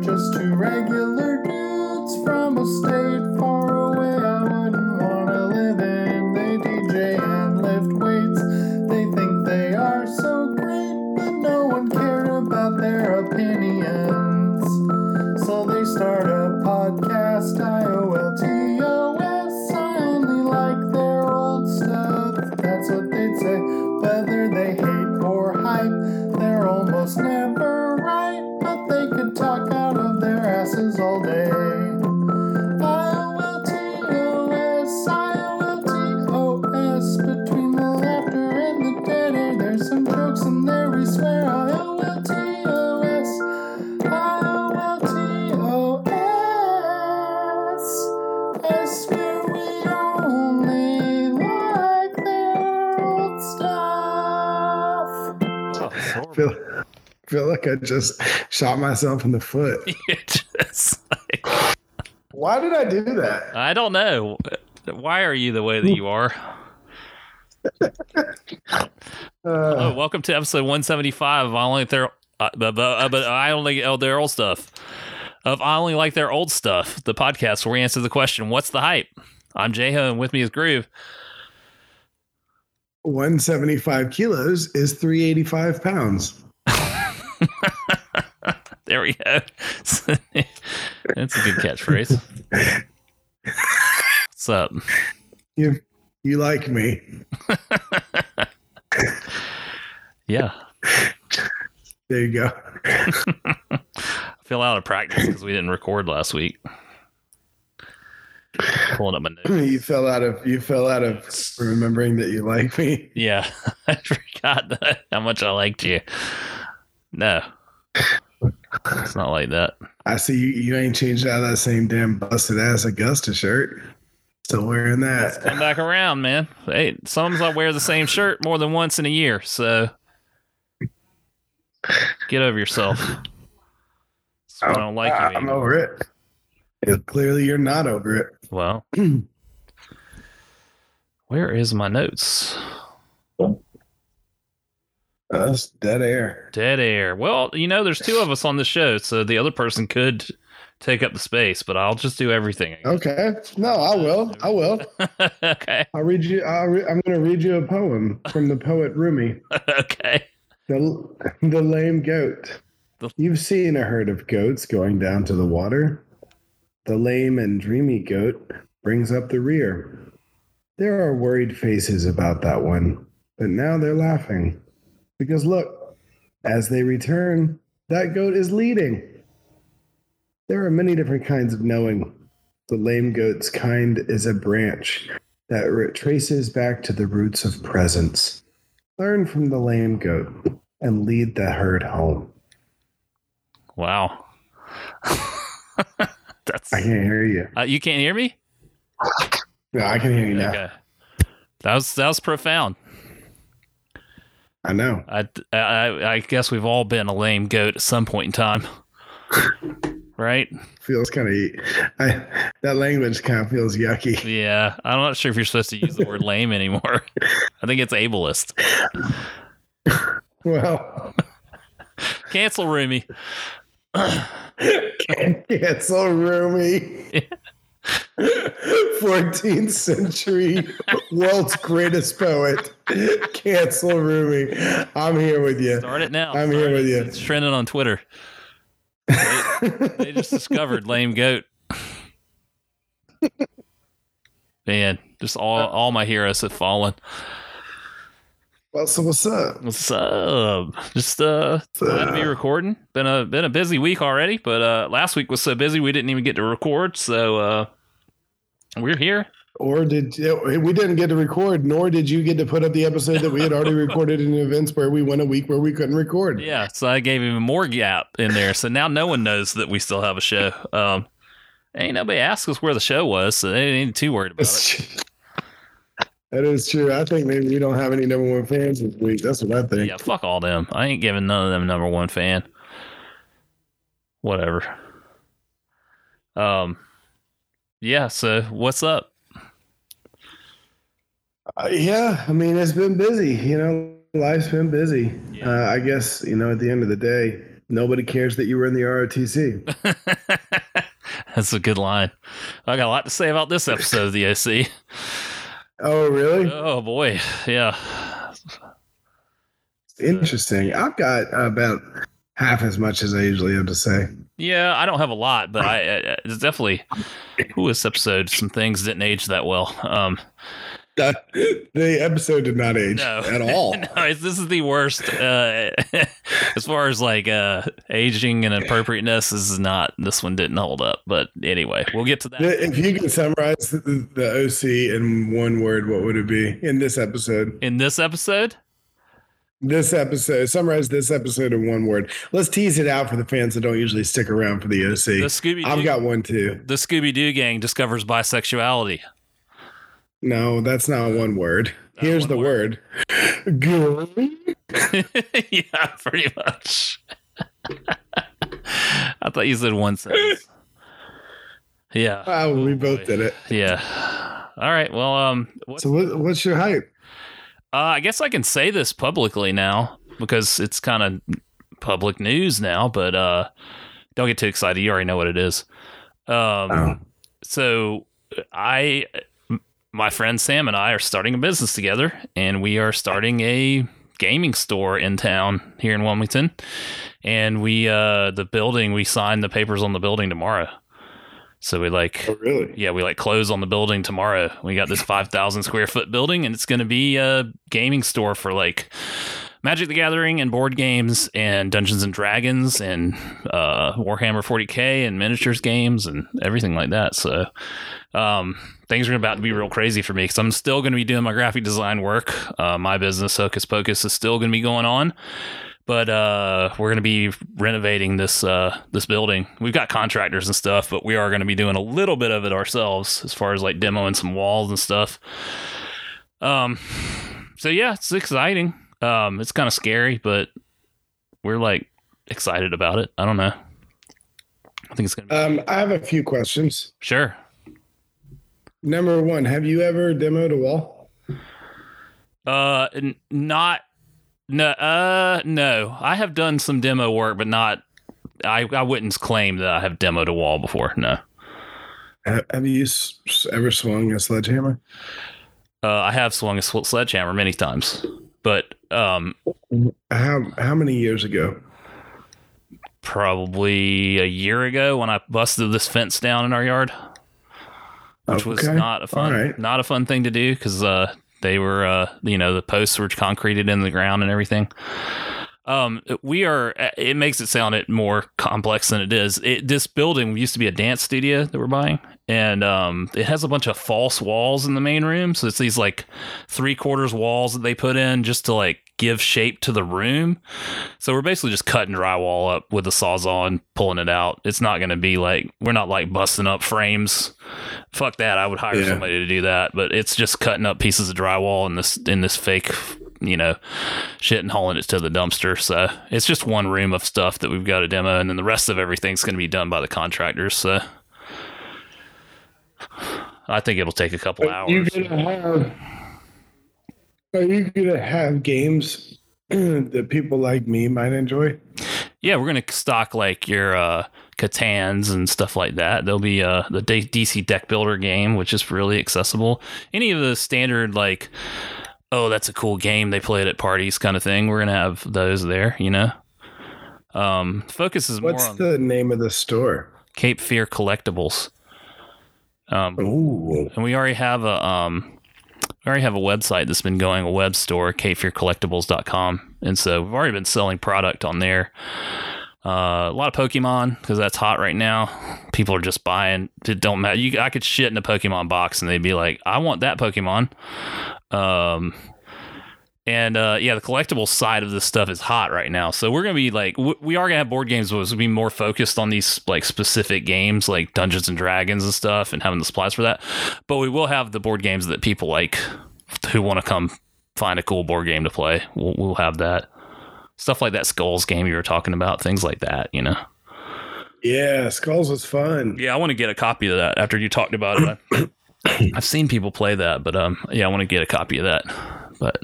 Just two regular dudes from a state I just shot myself in the foot. Just like- Why did I do that? I don't know. Why are you the way that you are? Uh, Oh, welcome to episode 175 of I only like their uh, but, but, uh, but I only oh, their old stuff. Of I only like their old stuff, the podcast where we answer the question, "What's the hype?" I'm Jayho, and with me is Groove. 175 kilos is 385 pounds. There we go. That's a good catchphrase. What's up? You you like me? Yeah, There you go. I feel out of practice because we didn't record last week. Pulling up my notes. You fell out of you fell out of remembering that you like me. Yeah, I forgot that, how much I liked you. No, it's not like that. I see you, you ain't changed out of that same damn busted ass Augusta shirt. Still wearing that. Come back around, man. Hey, sometimes I wear the same shirt more than once in a year, so get over yourself. I don't like you. I'm anymore. over it. Yeah, Clearly, you're not over it. Well, where is my notes? That's dead air. Dead air. Well, you know, there's two of us on the show, so the other person could take up the space, but I'll just do everything. Okay. No, I will. I will. okay. I'll read you. I'll re- I'm going to read you a poem from the poet Rumi. okay. The, the lame goat. The- You've seen a herd of goats going down to the water. The lame and dreamy goat brings up the rear. There are worried faces about that one, but now they're laughing. Because look, as they return, that goat is leading. There are many different kinds of knowing. The lame goat's kind is a branch that traces back to the roots of presence. Learn from the lame goat and lead the herd home. Wow. That's I can't hear you. uh, you can't hear me? No, I can hear you now. Okay. That was that was profound. I know. I, I I guess we've all been a lame goat at some point in time. right? Feels kind of. I that language kind of feels yucky. Yeah. I'm not sure if you're supposed to use the word lame anymore. I think it's ableist. Well, Cancel Rumi. so Rumi. 14th century world's greatest poet. Cancel Rumi. I'm here with you. Start it now. I'm here Start with you. It's trending on Twitter. They, they just discovered lame goat. Man, just all all my heroes have fallen. Well, so what's up? What's up? Just uh glad to be recording. Been a been a busy week already, but uh last week was so busy we didn't even get to record, so uh we're here. Or did we didn't get to record, nor did you get to put up the episode that we had already recorded in events where we went a week where we couldn't record. Yeah, so I gave even more gap in there. So now no one knows that we still have a show. Um ain't nobody asked us where the show was, so they ain't too worried about it. That is true. I think maybe we don't have any number one fans this week. That's what I think. Yeah, fuck all them. I ain't giving none of them number one fan. Whatever. Um yeah, so what's up? Uh, yeah, I mean it's been busy. You know, life's been busy. Yeah. Uh, I guess you know at the end of the day, Nobody cares that you were in the ROTC. That's a good line. I got a lot to say about this episode of the OC. Oh, really? Oh boy, yeah. Interesting. I've got about half as much as I usually have to say. Yeah, I don't have a lot, but I, I it's definitely. Ooh, this episode, some things didn't age that well. Um, Uh, the episode did not age No. at all. no, this is the worst uh, as far as like uh, aging and appropriateness. This is not. This one didn't hold up. But anyway, we'll get to that. If you could summarize the, the OC in one word, what would it be in this episode? In this episode, This episode, summarize this episode in one word. Let's tease it out for the fans that don't usually stick around for the OC. the Scooby I've got one too. the Scooby Doo gang discovers bisexuality. No, that's not one word. Here's one the word. Girl. yeah, pretty much. I thought you said one sentence. Yeah. Wow, we both did it. Yeah. All right. Well, um, So, what, what's your hype? Uh, I guess I can say this publicly now because it's kind of public news now. But uh, don't get too excited. You already know what it is. Um, Oh. so I, my friend Sam and I are starting a business together, and we are starting a gaming store in town here in Wilmington. And we, uh, the building, we signed the papers on the building tomorrow. So we like, Oh, really? yeah, we like close on the building tomorrow. We got this 5,000 square foot building, and it's going to be a gaming store for like Magic the Gathering and board games and Dungeons and Dragons and uh, Warhammer 40k and miniatures games and everything like that. So um, things are about to be real crazy for me because I'm still going to be doing my graphic design work. Uh, my business, Hocus Pocus, is still going to be going on. But uh, we're going to be renovating this uh, this building. We've got contractors and stuff, but we are going to be doing a little bit of it ourselves, as far as like demoing some walls and stuff. Um, so yeah, it's exciting. Um, it's kind of scary, but we're like excited about it. I don't know. I think it's gonna be Um, I have a few questions. sure. Number one, have you ever demoed a wall? Uh, n- not no. Uh, no. I have done some demo work, but not. I I wouldn't claim that I have demoed a wall before. No. Have you ever swung a sledgehammer? Uh, I have swung a sledgehammer many times, but um, How how many years ago? probably a year ago when I busted this fence down in our yard, which was not a fun, right. not a fun thing to do because uh, they were, uh, you know, the posts were concreted in the ground and everything. Um, we are. It makes it sound it more complex than it is. It, this building used to be a dance studio that we're buying, and um, it has a bunch of false walls in the main room. So it's these like three quarters walls that they put in just to like give shape to the room. So we're basically just cutting drywall up with the sawzall and pulling it out. It's not going to be like we're not like busting up frames. Fuck that. I would hire Yeah. somebody to do that. But it's just cutting up pieces of drywall in this in this fake, you know, shit and hauling it to the dumpster. So it's just one room of stuff that we've got to demo, and then the rest of everything's going to be done by the contractors. So. I think it'll take a couple Are you hours. gonna have? Are you gonna have games that people like me might enjoy? Yeah, we're gonna stock like your uh, Catans and stuff like that. There'll be uh, the DC Deck Builder game, which is really accessible. Any of the standard like, oh, that's a cool game they play it at parties kind of thing. We're gonna have those there. You know, um, focus is What's more on the name of the store? Cape Fear Collectibles. Um, Ooh, and we already have a um we already have a website that's been going a web store capefearcollectibles.com and so we've already been selling product on there. Uh, a lot of pokemon because that's hot right now. People are just buying it don't matter. You i could shit in a pokemon box and they'd be like i want that pokemon. Um and uh, yeah, the collectible side of this stuff is hot right now. So we're gonna be like, w- we are gonna have board games, but it's gonna be more focused on these like specific games, like Dungeons and Dragons and stuff, and having the supplies for that. But we will have the board games that people like who want to come find a cool board game to play. We'll, we'll have that stuff like that Skulls game you were talking about, things like that. You know. yeah, Skulls was fun. Yeah, I want to get a copy of that after you talked about it. I've seen people play that, but um, yeah, I want to get a copy of that. But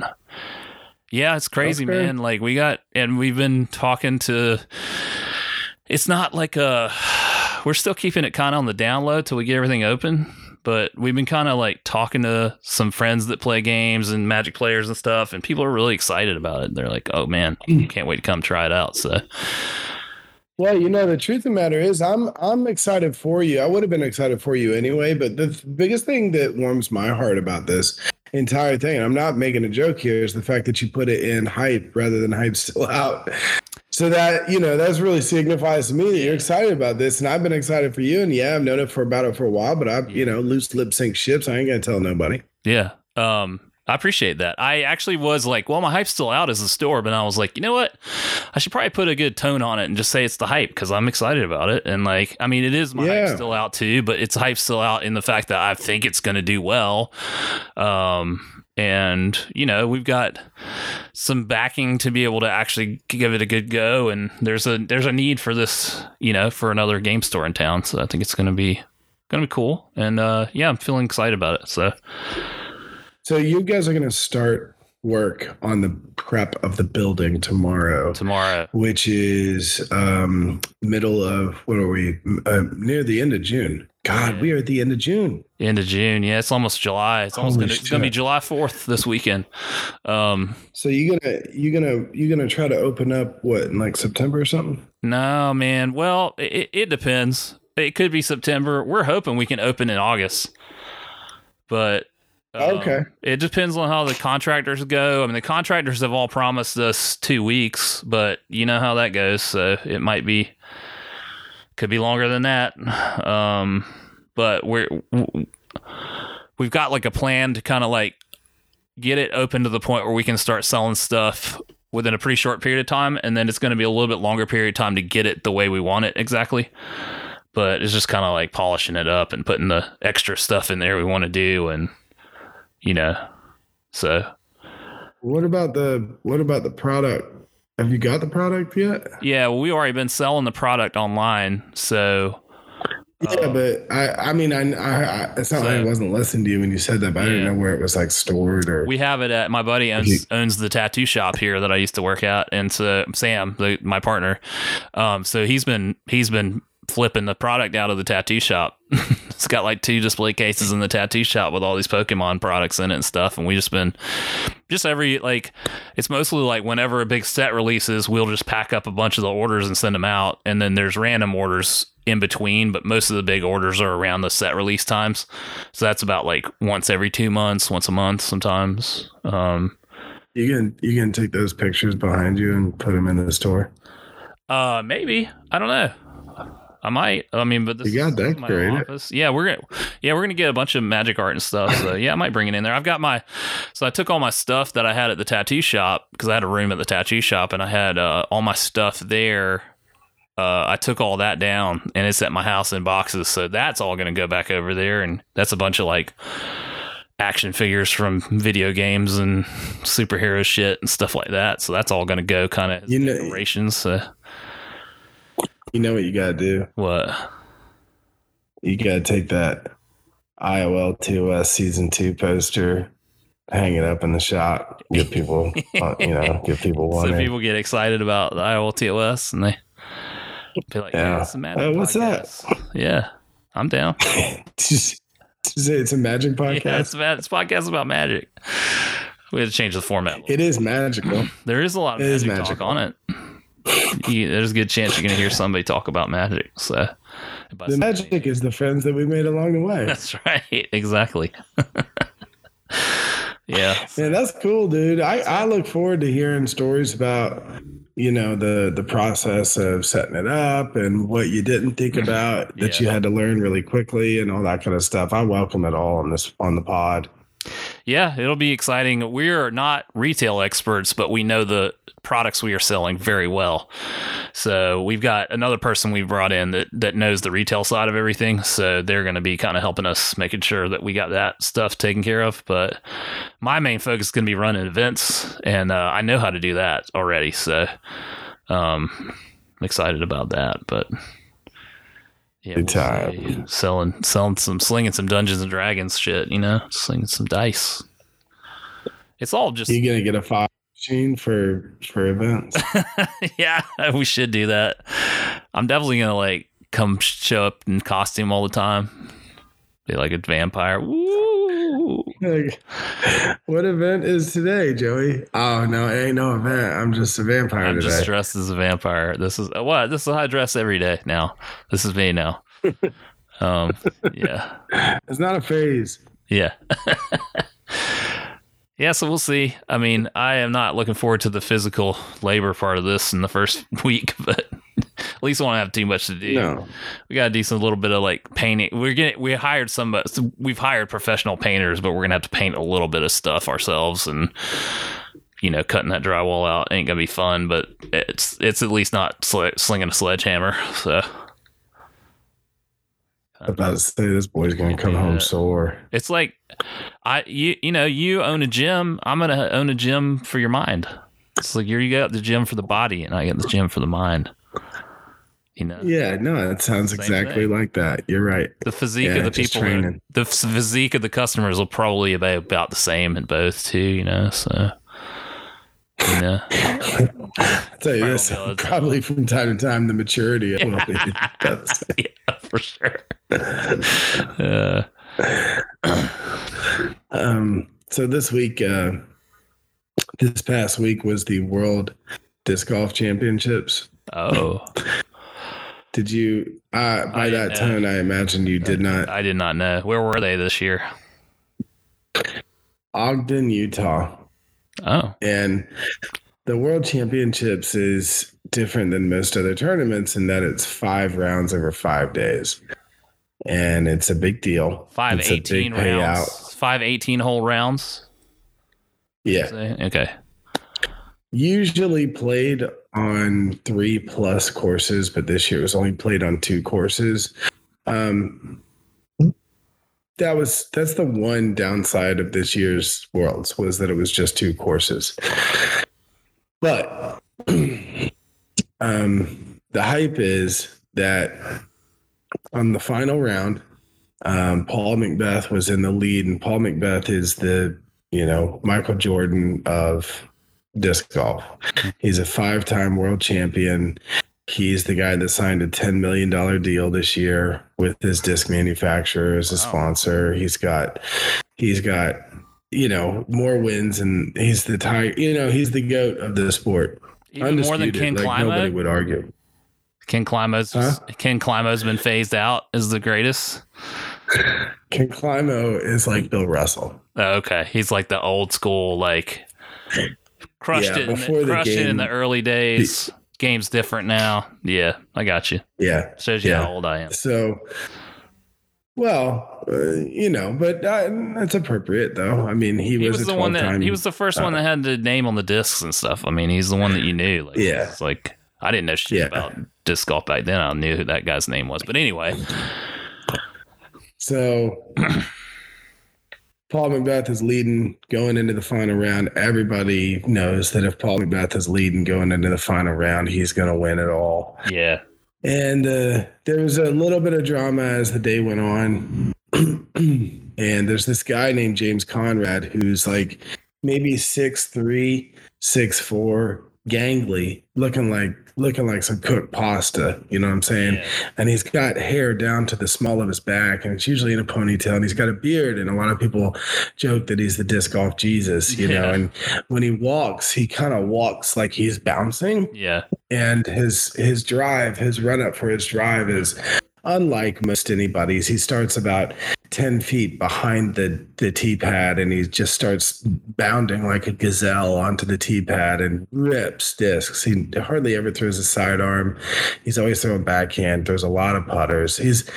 Yeah, it's crazy, Okay. man. Like we got, and we've been talking to. It's not like a. Uh, we're still keeping it kind of on the down low till we get everything open. But we've been kind of like talking to some friends that play games and Magic players and stuff, and people are really excited about it. They're like, "Oh man, mm. can't wait to come try it out." So Well, you know, the truth of the matter is, I'm I'm excited for you. I would have been excited for you anyway, but the th- biggest thing that warms my heart about this entire thing, and I'm not making a joke here, is the fact that you put it in hype rather than hype still out. So that you know, that's really signifies to me that you're excited about this, and I've been excited for you. And yeah, I've known it for about it for a while, but I, you know, loose lip sink ships. I ain't gonna tell nobody. Yeah. Um, I appreciate that. I actually was like, well, my hype's still out as a store, but I was like, you know what? I should probably put a good tone on it and just say it's the hype because I'm excited about it. And like, I mean, it is my Yeah. hype still out too, but it's hype still out in the fact that I think it's going to do well. Um, and you know, we've got some backing to be able to actually give it a good go. And there's a there's a need for this, you know, for another game store in town. So I think it's going to be going to be cool. And uh, yeah, I'm feeling excited about it. So. So you guys are gonna start work on the prep of the building tomorrow. tomorrow. which is um middle of what are we uh, near the end of june god Yeah. we are at the end of june End of June. Yeah, it's almost July. It's almost gonna, it's gonna be. July fourth this weekend. Um, so you gonna you gonna you gonna try to open up what in like september or something no, man. Well, it, it depends. It could be September. We're hoping we can open in August, but um, Okay. It depends on how the contractors go. I mean, the contractors have all promised us two weeks, but you know how that goes. So it might be, could be longer than that. Um, but we're we've got like a plan to kind of like get it open to the point where we can start selling stuff within a pretty short period of time, and then it's going to be a little bit longer period of time to get it the way we want it exactly. But it's just kind of like polishing it up and putting the extra stuff in there we want to do, and you know, so. What about the what about the product? Have you got the product yet? Yeah, well, we already been selling the product online, so yeah uh, but i i mean i, I, I it's not like i wasn't listening to you when you said that but i didn't know where it was like stored or we have it at my buddy owns owns the tattoo shop here that I used to work at, and so Sam, the, my partner, um, so he's been he's been flipping the product out of the tattoo shop. it's got like two display cases in the tattoo shop with all these Pokemon products in it and stuff, and we just been just every like it's mostly like whenever a big set releases, we'll just pack up a bunch of the orders and send them out, and then there's random orders in between, but most of the big orders are around the set release times. So that's about like once every two months, once a month sometimes. Um, you can you can take those pictures behind you and put them in the store uh, maybe I don't know. I might. I mean, but this You got is that office. Yeah, we're gonna. Yeah, we're gonna get a bunch of magic art and stuff. So yeah, I might bring it in there. I've got my. So I took all my stuff that I had at the tattoo shop because I had a room at the tattoo shop and I had uh, all my stuff there. Uh, I took all that down and it's at my house in boxes. So that's all gonna go back over there, and that's a bunch of like action figures from video games and superhero shit and stuff like that. So that's all gonna go kind of You know- decorations. So you know what you gotta do what? you gotta take that IOL TOS season two poster, hang it up in the shop, give people, uh, you know, give people one. So people get excited about the IOLTOS and they be like, "Yeah, Yeah. it's a magic Uh, what's that? Yeah, I'm down. Just say it's a magic Yeah, podcast. it's, ma- it's a podcast about magic. We had to change the format. it is magical. There is a lot of it is magic, talk on it. You, there's a good chance you're going to hear somebody talk about magic. So The magic is the friends that we made along the way. That's right. Exactly. yeah. Man, that's cool, dude. I, I look forward to hearing stories about, you know, the the process of setting it up and what you didn't think mm-hmm. about that Yeah. you had to learn really quickly and all that kind of stuff. I welcome it all on this on the pod. Yeah, it'll be exciting. We're not retail experts, but we know the products we are selling very well. So we've got another person we've brought in that, that knows the retail side of everything. So they're going to be kind of helping us making sure that we got that stuff taken care of. But my main focus is going to be running events, and uh, I know how to do that already. So um, I'm excited about that. But yeah, Good time. selling selling some slinging some Dungeons and Dragons shit. You know, slinging some dice. It's all just You're gonna get a five machine for for events. yeah, we should do that. I'm definitely gonna like come show up in costume all the time. Be like a vampire. Woo! Like, what event is today, Joey? Oh no, it ain't no event. I'm just a vampire I'm today. just dressed as a vampire. This is what this is how I dress every day now. This is me now. um, yeah, it's not a phase. yeah, yeah. So we'll see. I mean, I am not looking forward to the physical labor part of this in the first week, but at least I won't have too much to do. No. we got to do some little bit of like painting. We're getting we hired some. Uh, we've hired professional painters, but we're gonna have to paint a little bit of stuff ourselves and. You know, cutting that drywall out ain't gonna be fun, but it's it's at least not sl- slinging a sledgehammer. So I'm about to say this boy's gonna come Yeah. home sore. It's like I you you know you own a gym. I'm gonna own a gym for your mind. It's like you got the gym for the body, and I got the gym for the mind. You know, Yeah, no, it sounds Same exactly thing. like that. You're right. the physique Yeah, of the people, training. the physique of the customers will probably be about the same in both too. You know, so you know, I'll tell you this, Probably. probably from time to time, the maturity will be. Yeah, for sure. Uh, um, so this week, uh, this past week was the World Disc Golf Championships. oh, Did you? Uh, by I that tone, I imagine you did not. I did not know. Where were they this year? Ogden, Utah. Oh, And the World Championships is different than most other tournaments in that it's five rounds over five days. And it's a big deal. five It's a big eighteen rounds. Five 18 hole rounds. Yeah. Okay. Usually played on three plus courses, but this year it was only played on two courses. Um, that was that's the one downside of this year's worlds was that it was just two courses. But um, the hype is that on the final round, um, Paul McBeth was in the lead, and Paul McBeth is the you know Michael Jordan of disc golf. He's a five-time world champion. He's the guy that signed a $10 million deal this year with his disc manufacturer as a Wow. sponsor. He's got, he's got, you know, more wins and he's the tire, you know, he's the goat of the sport. Even more than Ken like nobody would argue. Ken Climo's Huh? Ken Climo's been phased out as the greatest. Ken Climo is like Bill Russell. Oh, okay, he's like the old school, like crushed Yeah, it, in before the, the crushed it in the early days. Game's different now. Yeah, I got you. Yeah. Shows you Yeah. how old I am. So, well, uh, you know, but uh, that's appropriate though. I mean, he, He was, was the one that 12-time he was the first one that had the name on the discs and stuff. I mean, he's the one that you knew. Like, Yeah. it's like I didn't know shit Yeah. about disc golf back then. I knew who that guy's name was, but anyway, So Paul McBeth is leading going into the final round. Everybody knows that if Paul McBeth is leading going into the final round, he's going to win it all. yeah, And uh, there was a little bit of drama as the day went on. and there's this guy named James Conrad who's like maybe six three, six four, gangly, looking like looking like some cooked pasta. You know what I'm saying? Yeah. And he's got hair down to the small of his back, and it's usually in a ponytail. And he's got a beard, and a lot of people joke that he's the disc golf Jesus. You know, and when he walks, he kind of walks like he's bouncing yeah, and his his drive his run up for his drive is unlike most anybody's he starts about 10 feet behind the the tee pad and he just starts bounding like a gazelle onto the tee pad and rips discs. He hardly ever throws a sidearm. He's always throwing backhand throws a lot of putters. He's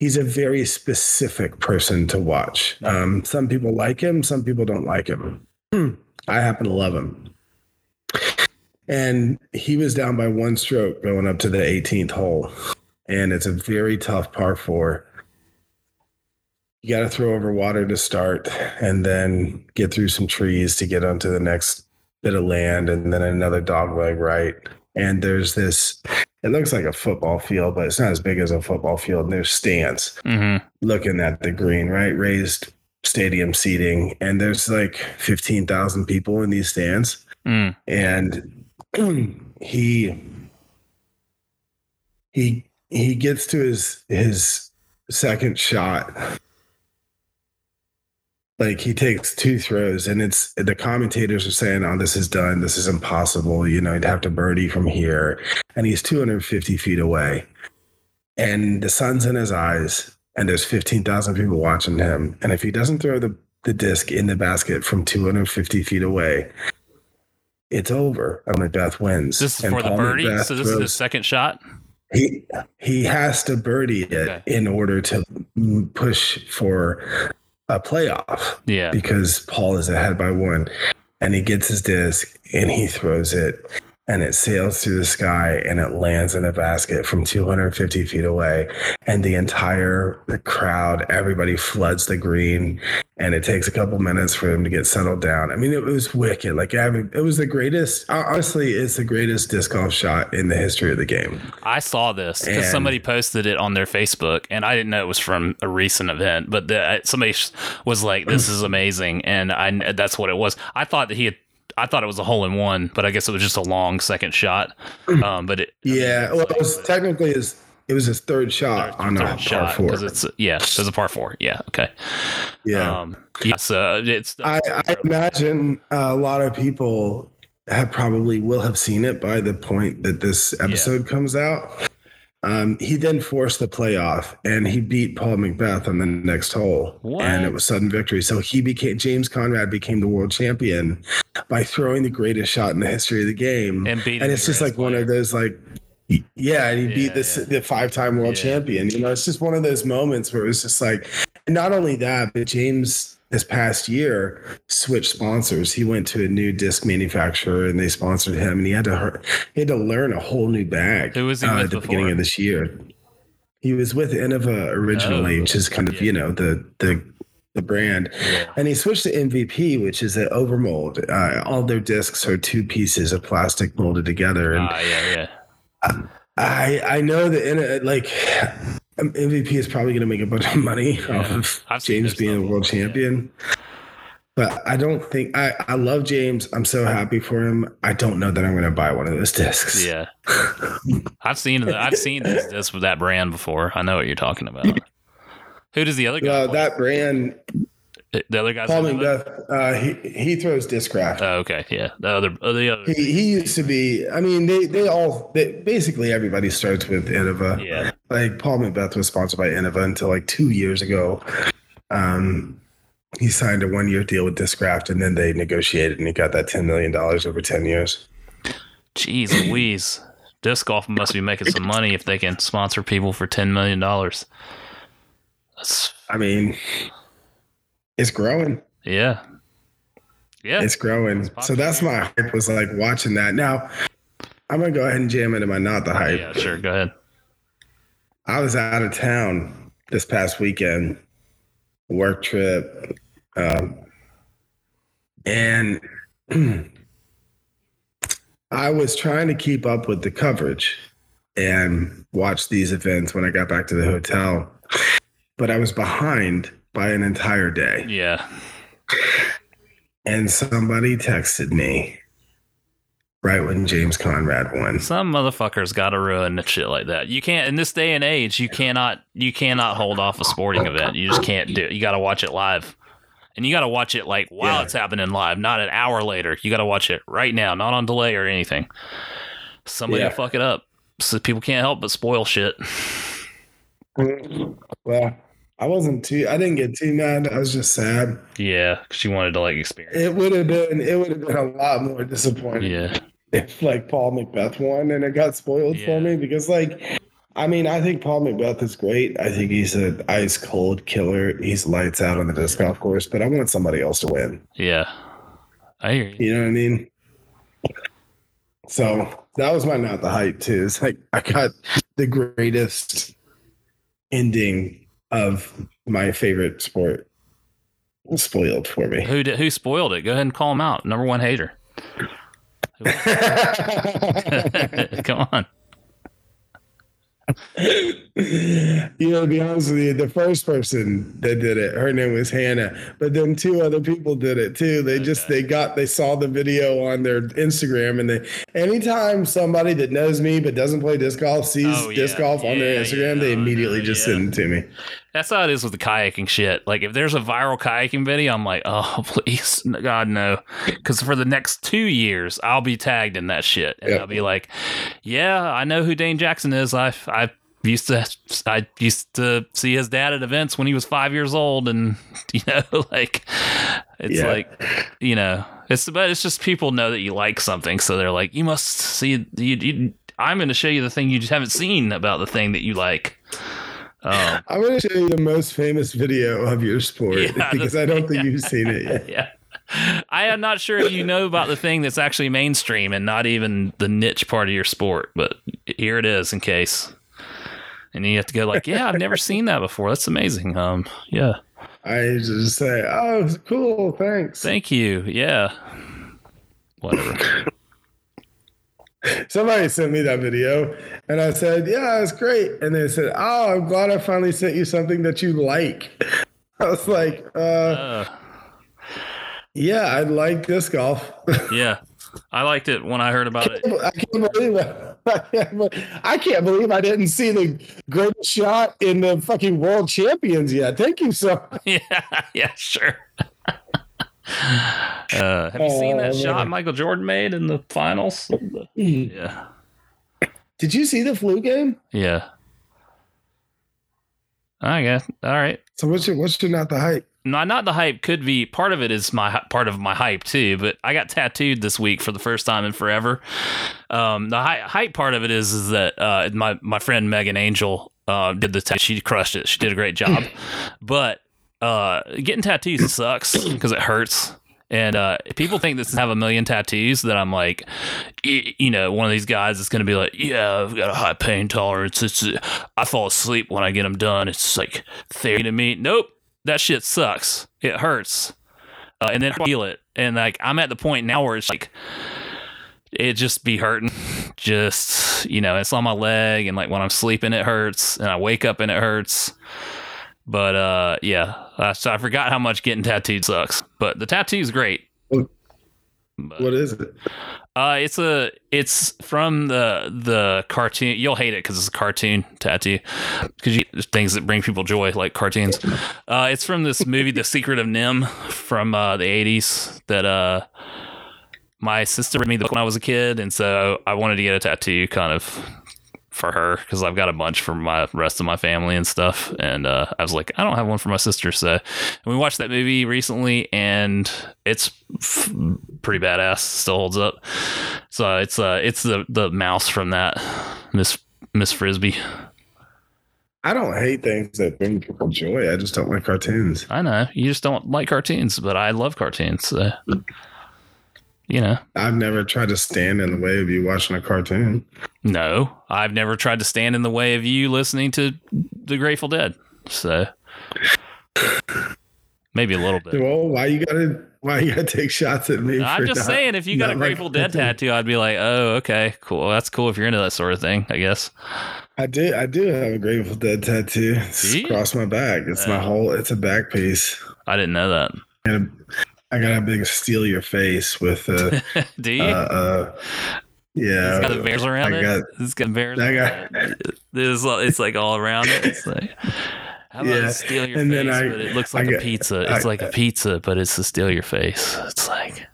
he's a very specific person to watch. Um, some people like him some people don't like him. I happen to love him. And he was down by one stroke going up to the 18th hole. And it's a very tough par four. You got to throw over water to start and then get through some trees to get onto the next bit of land and then another dog leg right. And there's this, it looks like a football field, but it's not as big as a football field. And there's stands hmm looking at the green, right? Raised stadium seating, and there's like fifteen thousand people in these stands, Mm. and he he he gets to his his second shot like he takes two throws and it's the commentators are saying oh this is done. This is impossible. You know he'd have to birdie from here. And he's 250 feet away. And the sun's in his eyes and there's 15,000 people watching him. And if he doesn't throw the, the disc in the basket from 250 feet away it's over. McBeth wins. This is And for the birdie. McBeth So this is his second shot. he he has to birdie it Okay. in order to push for a playoff Yeah. because Paul is ahead by one, and he gets his disc and he throws it, and it sails through the sky and it lands in a basket from 250 feet away, and the entire crowd, everybody floods the green, and it takes a couple minutes for them to get settled down. I mean, it was wicked. Like I mean, it was the greatest. Honestly, it's the greatest disc golf shot in the history of the game. I saw this because somebody posted it on their Facebook, and I didn't know it was from a recent event. But the, somebody was like, "This is amazing," and I that's what it was. I thought that he had. I thought it was a hole in one, but I guess it was just a long second shot. Um, but it Yeah, well, it was technically his. It was his third shot on a third par shot four. because it's yeah, it was a par four. Yeah, okay. yeah, Um, yeah. So it's I, I imagine a lot of people have probably will have seen it by the point that this episode comes out. Um, he then forced the playoff, and he beat Paul McBeth on the next hole, What? and it was sudden victory. So he became James Conrad became the world champion by throwing the greatest shot in the history of the game. and and it's just like one of those like yeah and he Yeah, beat this yeah. the five-time world Yeah. champion you know it's just one of those moments where it was just like and not only that but james this past year switched sponsors he went to a new disc manufacturer and they sponsored him and he had to he had to learn a whole new bag Who was he uh, at the beginning of this year he was with innova originally Oh, which is kind of yeah. you know the the the brand Yeah. and he switched to MVP, which is an overmold. Uh, all their discs are two pieces of plastic molded together, and Ah, yeah, yeah. I I know that in a, like MVP is probably going to make a bunch of money Yeah. off of James being a world before, yeah. champion. But I don't think I I love James. I'm so happy for him. I don't know that I'm going to buy one of those discs. Yeah, I've seen the, I've seen this disc with that brand before. I know what you're talking about. Who does the other guy? Uh, play? that brand, the other guy's Paul McBeth, uh, he he throws discraft. Oh, okay, yeah. The other, oh, the other. he, he used to be. I mean, they they all they, basically everybody starts with Innova. Yeah, like Paul McBeth was sponsored by Innova until like two years ago. Um, he signed a one year deal with Discraft and then they negotiated and he got that $10 million over 10 years. jeez Louise. Disc golf must be making some money if they can sponsor people for ten million dollars. That's I mean, it's growing. yeah, yeah. It's growing. So that's my hype was like watching that. Now, I'm going to go ahead and jam into my not the hype. yeah, sure. Go ahead. I was out of town this past weekend, work trip, um, and I was trying to keep up with the coverage and watch these events when I got back to the hotel, but I was behind by an entire day. Yeah, And somebody texted me right when James Conrad won. some motherfuckers got to ruin shit like that. You can't in this day and age. You cannot. You cannot hold off a sporting event. You just can't do. it. You got to watch it live, and you got to watch it like while Yeah. it's happening live, not an hour later. You got to watch it right now, not on delay or anything. Somebody Yeah. fuck it up. So people can't help but spoil shit. Well, I wasn't too, I didn't get too mad. I was just sad. Yeah, because you wanted to like experience. It would have been it would have been a lot more disappointing Yeah, if like Paul McBeth won and it got spoiled Yeah. for me because like I mean I think Paul McBeth is great. I think he's an ice cold killer. He's lights out on the disc golf course, but I want somebody else to win. yeah. I hear you. You know what I mean? So that was my not the hype too. It's like I got the greatest ending of my favorite sport spoiled for me. Who did, who spoiled it? Go ahead and call him out. Number one hater. Come on. You know, to be honest with you, the first person that did it, her name was Hannah, but then two other people did it too. They just they got they saw the video on their Instagram, and they anytime somebody that knows me but doesn't play disc golf sees Oh, disc golf on their Instagram, yeah, they immediately yeah. just send it to me. That's how it is with the kayaking shit. Like if there's a viral kayaking video, I'm like, oh please, God no, because for the next two years I'll be tagged in that shit, and Yep. I'll be like, yeah, I know who Dane Jackson is. I I used to I used to see his dad at events when he was five years old, and you know, like it's Yeah. like you know, it's but it's just people know that you like something, so they're like, you must see you. you I'm going to show you the thing you just haven't seen about the thing that you like. Um, I'm going to show you the most famous video of your sport Yeah, because I don't think you've seen it yet. yeah. I am not sure if you know about the thing that's actually mainstream and not even the niche part of your sport, but here it is in case. And you have to go like, yeah, I've never seen that before. That's amazing. Um, yeah, I just say, "Oh, cool, thanks." thank you. Yeah, whatever. Somebody sent me that video, and I said, "Yeah, it's great." And they said, "Oh, I'm glad I finally sent you something that you like." I was like, uh, Uh, "Yeah, I like disc golf." yeah, I liked it when I heard about it. I can't believe it. I can't be- I can't believe I didn't see the greatest shot in the fucking world champions yet. Thank you so much. Yeah, yeah, sure. Uh, have you seen that Oh, shot. Michael Jordan made in the finals? Yeah, Did you see the flu game? yeah. I guess. All right. So what's your what's your not the hype? No, not the hype. Could be part of it is my part of my hype too. But I got tattooed this week for the first time in forever. Um, the hy- hype part of it is is that uh, my my friend Megan Angel uh, did the tattoo. She crushed it. She did a great job. but uh, getting tattoos sucks because it hurts. And uh, people think this is have a million tattoos that I'm like, you know, one of these guys is going to be like, yeah, I've got a high pain tolerance. It's I fall asleep when I get them done. It's like therapy to me. Nope, that shit sucks. It hurts, uh, and then I feel it. And like I'm at the point now where it's like it just be hurting. Just you know, it's on my leg, and like when I'm sleeping, it hurts, and I wake up and it hurts. But uh, yeah, uh, so I forgot how much getting tattooed sucks. But the tattoo's great. But- What is it? uh, it's a it's from the the cartoon. You'll hate it because it's a cartoon tattoo. Because things that bring people joy, like cartoons. Uh, it's from this movie, The Secret of NIMH, from uh, the '80s. That uh, my sister read me the book when I was a kid, and so I wanted to get a tattoo, kind of for her because I've got a bunch for my rest of my family and stuff. And uh, I was like, I don't have one for my sister. So and we watched that movie recently, and it's f- pretty badass. Still holds up. So it's uh, it's the the mouse from that Miss Miss Frisby. I don't hate things that bring people joy. I just don't like cartoons. I know you just don't like cartoons, but I love cartoons. So. You know, I've never tried to stand in the way of you watching a cartoon. no, I've never tried to stand in the way of you listening to the Grateful Dead. So maybe a little bit. Well, why you gotta why you gotta take shots at me? I'm just not- saying, if you got a not like Grateful Dead tattoo, I'd be like, oh, okay, cool. That's cool if you're into that sort of thing, I guess. I do I do have a Grateful Dead tattoo. It's across my back. It's my Oh. whole it's a back piece. I didn't know that. And I got a big steal your face with uh Do you? uh, uh yeah. it's got the bears around I it. got- it's got bears. I around got- it. It's like all around it. It's like, how about Yeah, steal your and face, then I- but it looks like a pizza. It's I- like a pizza, but it's to steal your face. It's like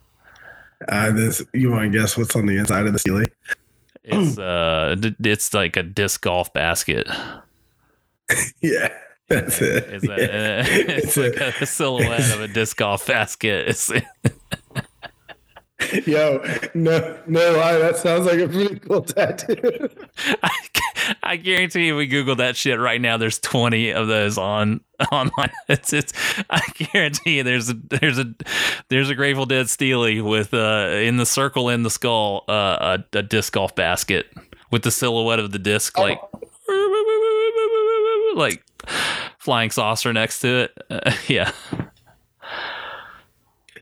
Uh, this you want to guess what's on the inside of the ceiling? it's uh, it's like a disc golf basket. Yeah, that's it. It's, a, Yeah. it's It's like a silhouette of a disc golf basket. Yo, no, no lie. That sounds like a pretty cool tattoo. I, I guarantee you, we Google that shit right now. There's 20 of those on online. It's, it's I guarantee you, there's a there's a there's a Grateful Dead Stealie with uh in the circle in the skull uh a, a disc golf basket with the silhouette of the disc like like flying saucer next to it. Uh, yeah,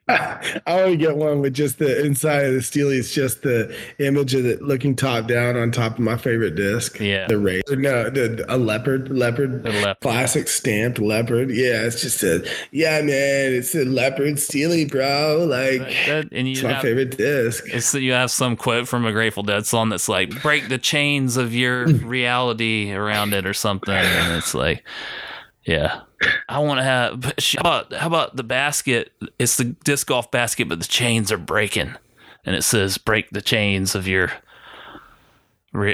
I want to get one with just the inside of the Stealie. It's just the image of it looking top down on top of my favorite disc. Yeah. The ray. No, the a leopard, leopard, The leopard. classic stamped leopard. Yeah, it's just a yeah, man. It's a leopard Stealie, bro. Like That- and it's you my have, favorite disc. it's that you have some quote from a Grateful Dead song that's like break the chains of your reality around it or something, and it's like, yeah, I want to have. How about, how about the basket? It's the disc golf basket, but the chains are breaking, and it says break the chains of your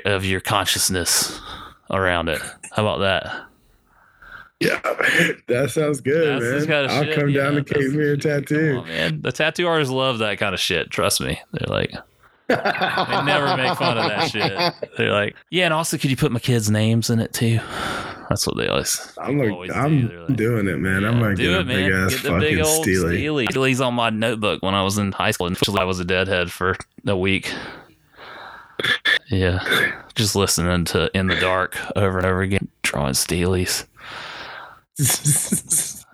of your consciousness around it. How about that? Yeah, that sounds good, That's man. kind of I'll shit, come down to Cape Mirror Tattoo. on, man. The tattoo artists love that kind of shit. Trust me. They're like, they never make fun of that shit. They're like, yeah, and also, could you put my kids' names in it too? That's what they always. I'm like, always. I'm They're like, doing it, man. I'm yeah, gonna do get it, man. Get the big old Stealie. Stealie. Stealie's on my notebook when I was in high school. Unfortunately, I was a deadhead for a week. Yeah, just listening to "In the Dark" over and over again, drawing Stealies.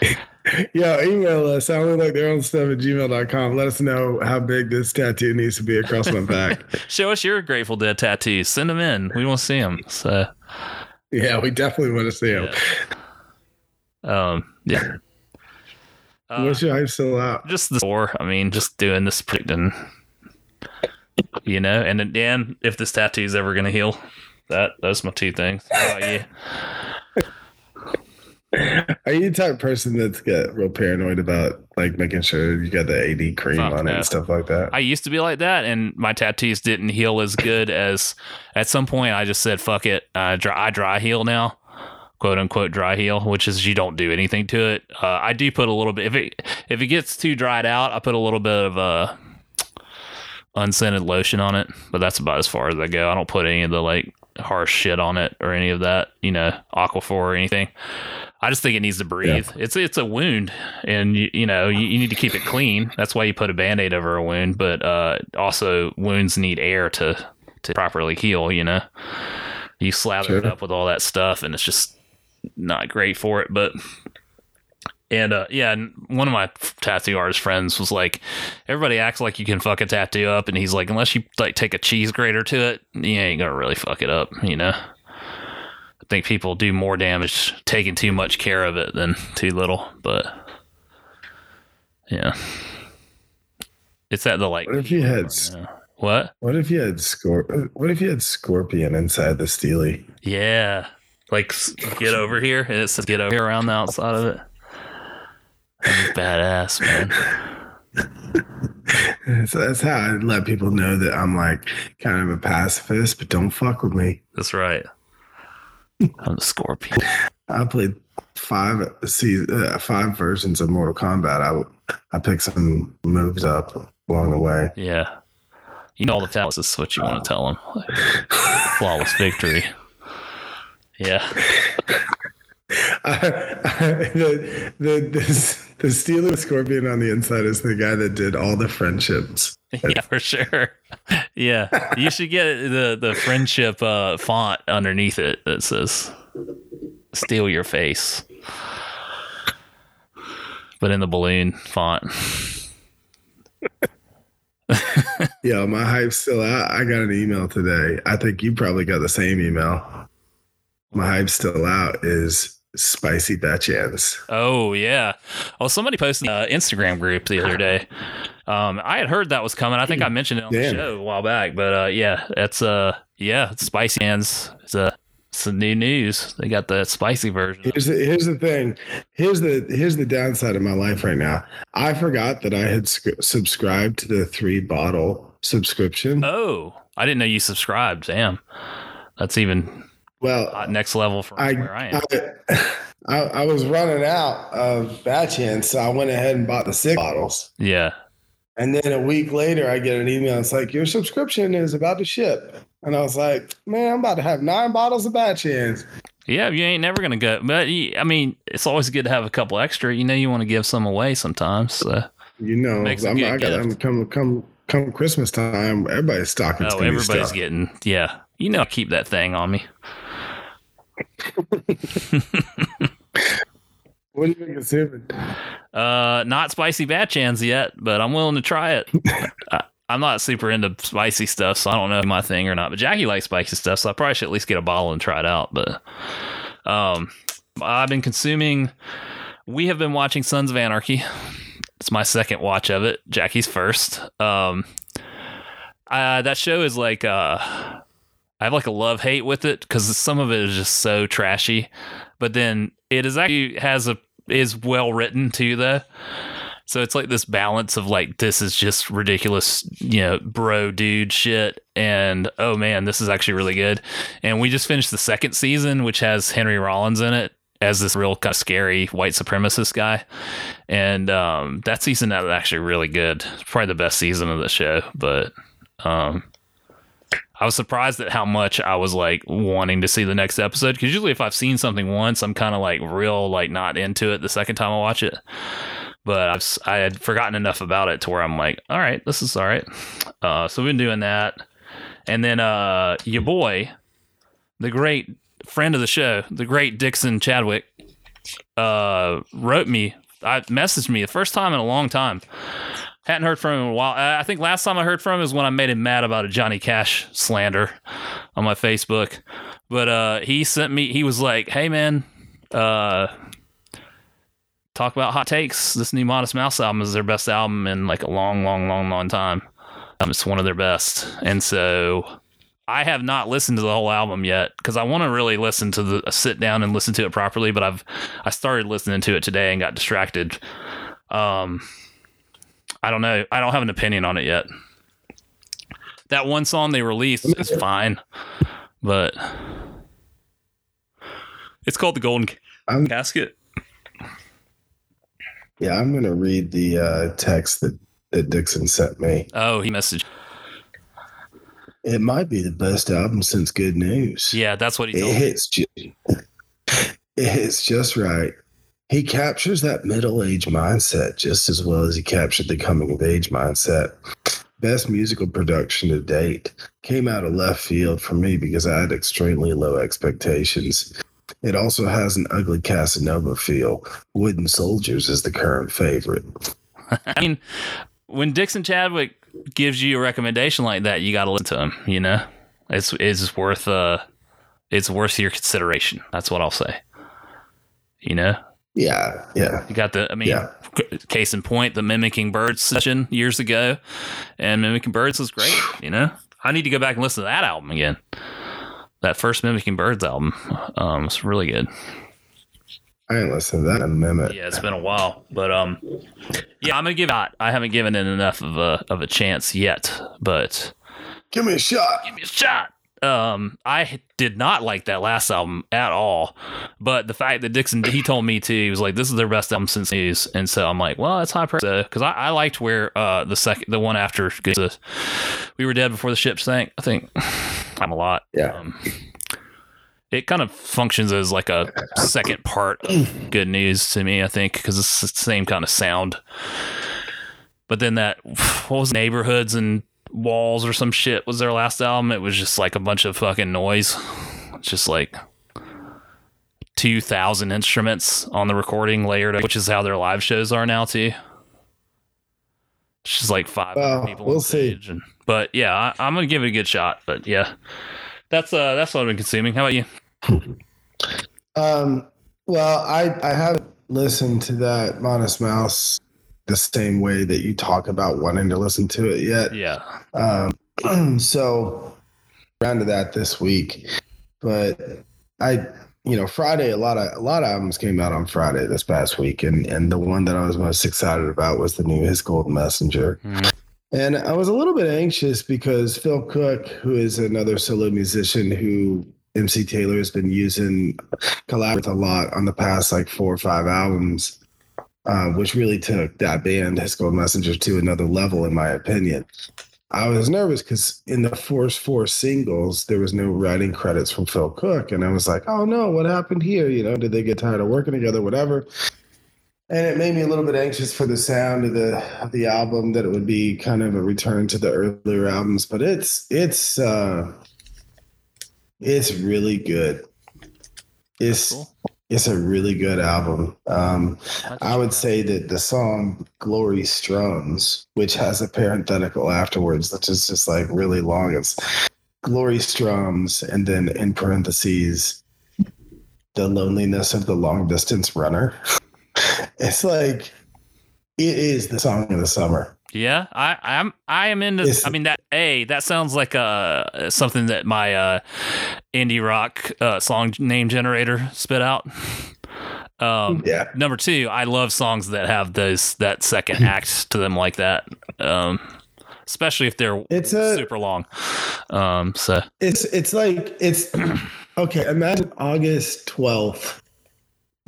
yeah, email us. I only like their own stuff at gmail.com. Let us know how big this tattoo needs to be across my back. Show us your Grateful Dead tattoos. Send them in. We want to see them. So. yeah, we definitely want to see them. Um, yeah. Uh, What's your hype still out? just the score. I mean, just doing this predicting, you know. And then, if this tattoo's ever gonna heal, that those my two things. How about you? Are you the type of person that's get real paranoid about like making sure you got the AD cream Fuck on it and stuff like that? I used to be like that, and my tattoos didn't heal as good as. At some point, I just said, "Fuck it." I dry, I dry heal now, quote unquote dry heal, which is you don't do anything to it. Uh, I do put a little bit if it if it gets too dried out, I put a little bit of uh, unscented lotion on it, but that's about as far as I go. I don't put any of the like harsh shit on it or any of that, you know, aquaphor or anything. I just think it needs to breathe. It's it's a wound, and you, you know you, you need to keep it clean. That's why you put a band aid over a wound. But uh, also, wounds need air to to properly heal. You know, you slather it up with all that stuff, and it's just not great for it. But and uh, yeah, and one of my tattoo artist friends was like, everybody acts like you can fuck a tattoo up, and he's like, unless you like take a cheese grater to it, you ain't gonna really fuck it up. You know. I think people do more damage taking too much care of it than too little, but yeah, it's at the like. What if you had Yeah. What? what if you had scor- what if you had scorpion inside the Stealie? Yeah, like get over here, and it says get over here around the outside of it. Badass, man. So that's how I let people know that I'm like kind of a pacifist, but don't fuck with me. That's right. I'm the scorpion. I played five see uh, five versions of Mortal Kombat. I I picked some moves up along the way. Yeah, you know all the talents. Is what you want to tell them. flawless victory. Yeah. I, I, the the the, the Stealie Scorpion on the inside is the guy that did all the friendships. yeah, for sure. Yeah, you should get the the friendship uh, font underneath it that says "Steal your face," but in the balloon font. Yo, my hype's still out. I got an email today. I think you probably got the same email. My hype's still out is spicy Bachan's. Oh yeah. Well, somebody posted an Instagram group the other day. Um, I had heard that was coming. I think I mentioned it on Damn. the show a while back. But uh, yeah, that's uh, yeah, it's spicy. It's a it's a new news. They got the spicy version. Here's the here's the thing. Here's the here's the downside of my life right now. I forgot that I had sc- subscribed to the three bottle subscription. Oh, I didn't know you subscribed. Damn, that's even well, uh, next level from I, where I am. I, I I was running out of Bachan's, so I went ahead and bought the six bottles. yeah. And then a week later, I get an email. It's like your subscription is about to ship, and I was like, "Man, I'm about to have nine bottles of Bachan's." Yeah, you ain't never gonna go. But I mean, it's always good to have a couple extra. You know, you want to give some away sometimes. So. You know, Makes I'm, I got I'm come come come Christmas time. Everybody's stocking. Oh, everybody's getting. Yeah, you know, keep that thing on me. What do you think consuming? Uh, not spicy Bachan's yet, but I'm willing to try it. I, I'm not super into spicy stuff, so I don't know if my thing or not. But Jackie likes spicy stuff, so I probably should at least get a bottle and try it out. But um, I've been consuming. We have been watching Sons of Anarchy. It's my second watch of it. Jackie's first. Um, uh, that show is like uh, I have like a love hate with it because some of it is just so trashy, but then it is actually has a is well written too though. So it's like this balance of like this is just ridiculous, you know, bro dude shit and oh man, this is actually really good. And we just finished the second season which has Henry Rollins in it as this real kind of scary white supremacist guy. And um, that season that was actually really good. Probably the best season of the show, but um, I was surprised at how much I was like wanting to see the next episode because usually if I've seen something once, I'm kind of like real like not into it the second time I watch it. But I've I had forgotten enough about it to where I'm like, all right, this is all right. Uh, so we've been doing that, and then uh, your boy, the great friend of the show, the great Dixon Chadwick, uh, wrote me, I messaged me the first time in a long time. Hadn't heard from him in a while. I think last time I heard from him is when I made him mad about a Johnny Cash slander on my Facebook. But uh, he sent me. He was like, "Hey man, uh, talk about hot takes. This new Modest Mouse album is their best album in like a long, long, long, long time. Um, it's one of their best." And so I have not listened to the whole album yet because I want to really listen to the sit down and listen to it properly. But I've I started listening to it today and got distracted. Um, I don't know. I don't have an opinion on it yet. That one song they released is fine, but it's called the Golden I'm, Casket. yeah, I'm gonna read the uh, text that that Dixon sent me. Oh, he messaged. It might be the best album since Good News. Yeah, that's what he it told me. hits. Ju- it hits just right. He captures that middle age mindset just as well as he captured the coming of age mindset. Best musical production to date came out of left field for me because I had extremely low expectations. It also has an ugly Casanova feel. Wooden Soldiers is the current favorite. I mean, when Dixon Chadwick gives you a recommendation like that, you got to listen to him. You know, it's it's worth uh, it's worth your consideration. That's what I'll say. You know, Yeah, yeah. you got the. I mean, Yeah. case in point, the mimicking birds session years ago, and mimicking birds was great. You know, I need to go back and listen to that album again. That first mimicking birds album um, was really good. I ain't listened to that in a minute. Yeah, it's been a while, but um, yeah, I'm gonna give it. I haven't given it enough of a of a chance yet, but Give me a shot. give me a shot. Um, I did not like that last album at all, but the fact that Dixon he told me too, he was like, "This is their best album since News," and so I'm like, "Well, that's high praise," because I, I liked where uh the second the one after the, we were dead before the ship sank. I think I'm a lot. Yeah. Um, it kind of functions as like a second part of good news to me, I think, because it's the same kind of sound. But then that what was neighborhoods and walls or some shit was their last album. It was just like a bunch of fucking noise, It's just like two thousand instruments on the recording layered, which is how their live shows are now too. It's just like five people we'll on see. stage, and but yeah, I, I'm gonna give it a good shot. But yeah, that's uh that's what I've been consuming. How about you? Um, well, I I haven't listened to that Modest Mouse the same way that you talk about wanting to listen to it yet. Yeah, Um, so around to that this week, but I, you know, Friday a lot of a lot of albums came out on Friday this past week, and and the one that I was most excited about was the new His Golden Messenger. Mhm. And I was a little bit anxious because Phil Cook, who is another solo musician who MC Taylor has been using collaborate a lot on the past like four or five albums, uh, which really took that band, Gold Messenger, to another level, in my opinion. I was nervous because in the first four singles, there was no writing credits from Phil Cook. And I was like, oh no, what happened here? You know, did they get tired of working together, whatever? And it made me a little bit anxious for the sound of the of the album, that it would be kind of a return to the earlier albums. But it's it's uh it's really good. It's Cool. It's a really good album. Um, I would say that the song Glory Strums, which has a parenthetical afterwards, which is just like really long. It's Glory Strums, and then in parentheses, the loneliness of the long distance runner. it's like, it is the song of the summer. Yeah, I, I'm I am into. I mean that a that sounds like uh something that my uh indie rock uh, song name generator spit out. Um, Yeah. number two, I love songs that have those that second act to them like that. Um, especially if they're It's a super long. Um, so It's it's like it's okay. Imagine August twelfth.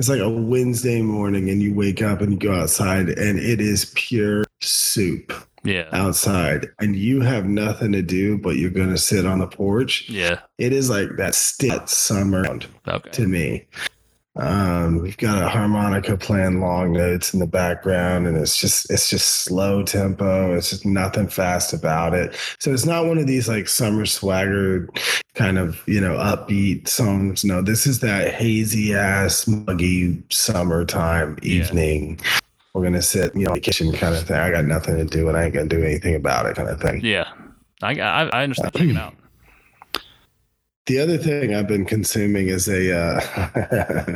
It's like a Wednesday morning, and you wake up and you go outside, and it is pure soup yeah, outside, and you have nothing to do, but you're gonna sit on the porch. yeah, It is like that still summer okay, to me. Um, we've got a harmonica playing long notes in the background, and it's just it's just slow tempo. It's just nothing fast about it. So it's not one of these like summer swagger kind of you know upbeat songs. No, this is that hazy ass muggy summertime Yeah. evening. We're gonna sit, you know, in the kitchen kind of thing. I got nothing to do, and I ain't gonna do anything about it, kind of thing. yeah. I I, I understand checking out. The other thing I've been consuming is a uh,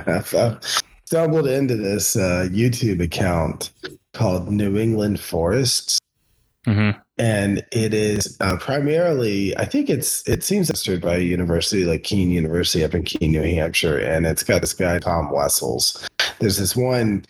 I've, stumbled into this uh, YouTube account called New England Forests, hmm and it is uh, primarily I think it's it seems registered by a university like Keene University up in Keene, New Hampshire, and it's got this guy Tom Wessels. There's this one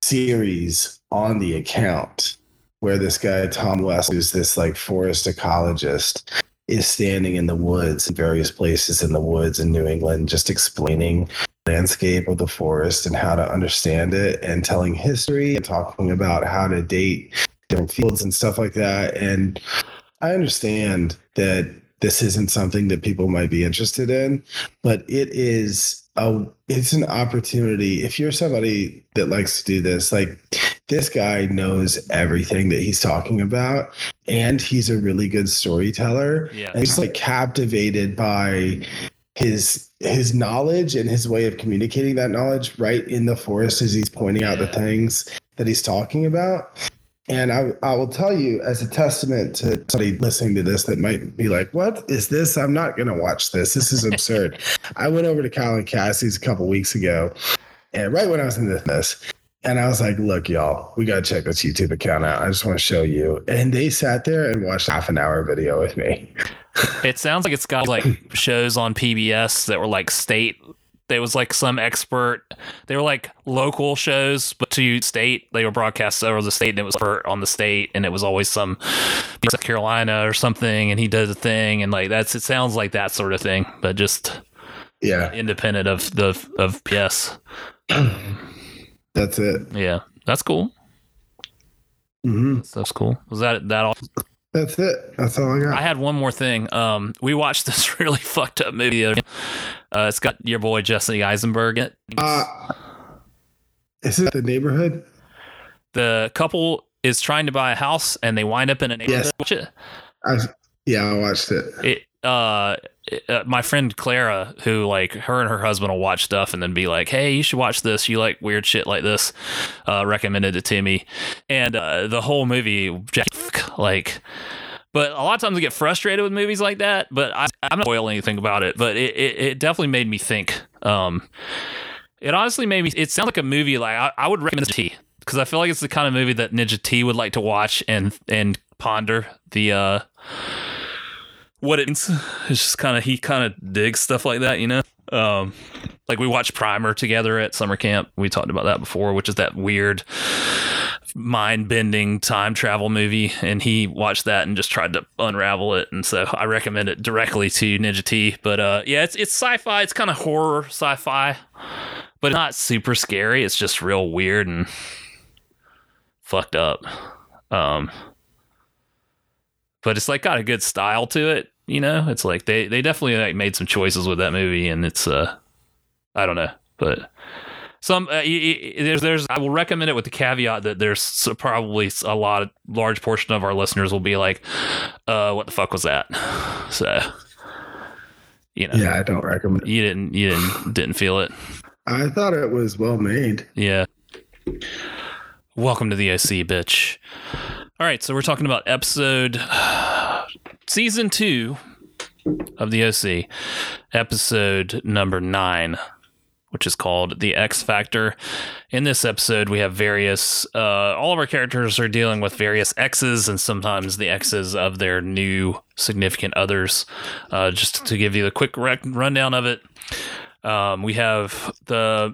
series on the account where this guy Tom Wessels, is this like forest ecologist, is standing in the woods in various places in the woods in New England, just explaining landscape of the forest and how to understand it and telling history and talking about how to date different fields and stuff like that. And I understand that this isn't something that people might be interested in, but it is a it's an opportunity. If you're somebody that likes to do this, like this guy knows everything that he's talking about, and he's a really good storyteller. Yeah, And just like captivated by his his knowledge and his way of communicating that knowledge right in the forest as he's pointing out the things that he's talking about. And I, I will tell you, as a testament to somebody listening to this that might be like, "What is this? I'm not going to watch this. This is absurd." I went over to Colin Cassie's a couple weeks ago, and right when I was in this, and I was like, "Look, y'all, we got to check this YouTube account out. I just want to show you." And they sat there and watched half an hour video with me. it sounds like it's got like shows on PBS that were like state. There was like some expert. They were like local shows, but to state, they were broadcast over the state, and it was on the state, and it was always some South Carolina or something, and he does a thing, and like that's. It sounds like that sort of thing, but just Yeah, independent of the of PS. that's it. Yeah, that's cool. hmm That's cool. Was that that all? That's it. That's all I got. I had one more thing. Um, we watched this really fucked up movie. the other day. Uh, it's got your boy Jesse Eisenberg in it. Uh, is it the neighborhood? the couple is trying to buy a house and they wind up in a neighborhood. Yes. Watch it. I, yeah, I watched it. It, uh, uh, my friend Clara, who like her and her husband will watch stuff and then be like, "Hey, you should watch this. You like weird shit like this." Uh, recommended it to me, and uh, the whole movie, like. But a lot of times I get frustrated with movies like that. But I, I'm not spoiling anything about it. But it, it, it definitely made me think. Um, it honestly made me. It sounds like a movie like I, I would recommend T because I feel like it's the kind of movie that Ninja T would like to watch and and ponder the uh what it means. It's just kind of he kind of digs stuff like that, you know. Um, like we watched Primer together at summer camp. We talked about that before, which is that weird mind bending time travel movie, and he watched that and just tried to unravel it. And so I recommend it directly to Ninja T. But uh, yeah, it's it's sci-fi. It's kind of horror sci-fi, but not super scary. It's just real weird and fucked up. Um, but it's like got a good style to it. You know, it's like they they definitely like made some choices with that movie, and it's uh, I don't know, but some uh, there's there's I will recommend it with the caveat that there's probably a lot of large portion of our listeners will be like, uh, what the fuck was that? So, you know, Yeah, I don't recommend. it. you didn't you didn't didn't feel it. I thought it was well made. Yeah. Welcome to the OC, bitch. All right, so we're talking about episode season two of the OC, episode number nine, which is called The X Factor. In this episode, we have various, uh, all of our characters are dealing with various X's and sometimes the X's of their new significant others. Uh, just to give you the quick rec- rundown of it, um, we have the,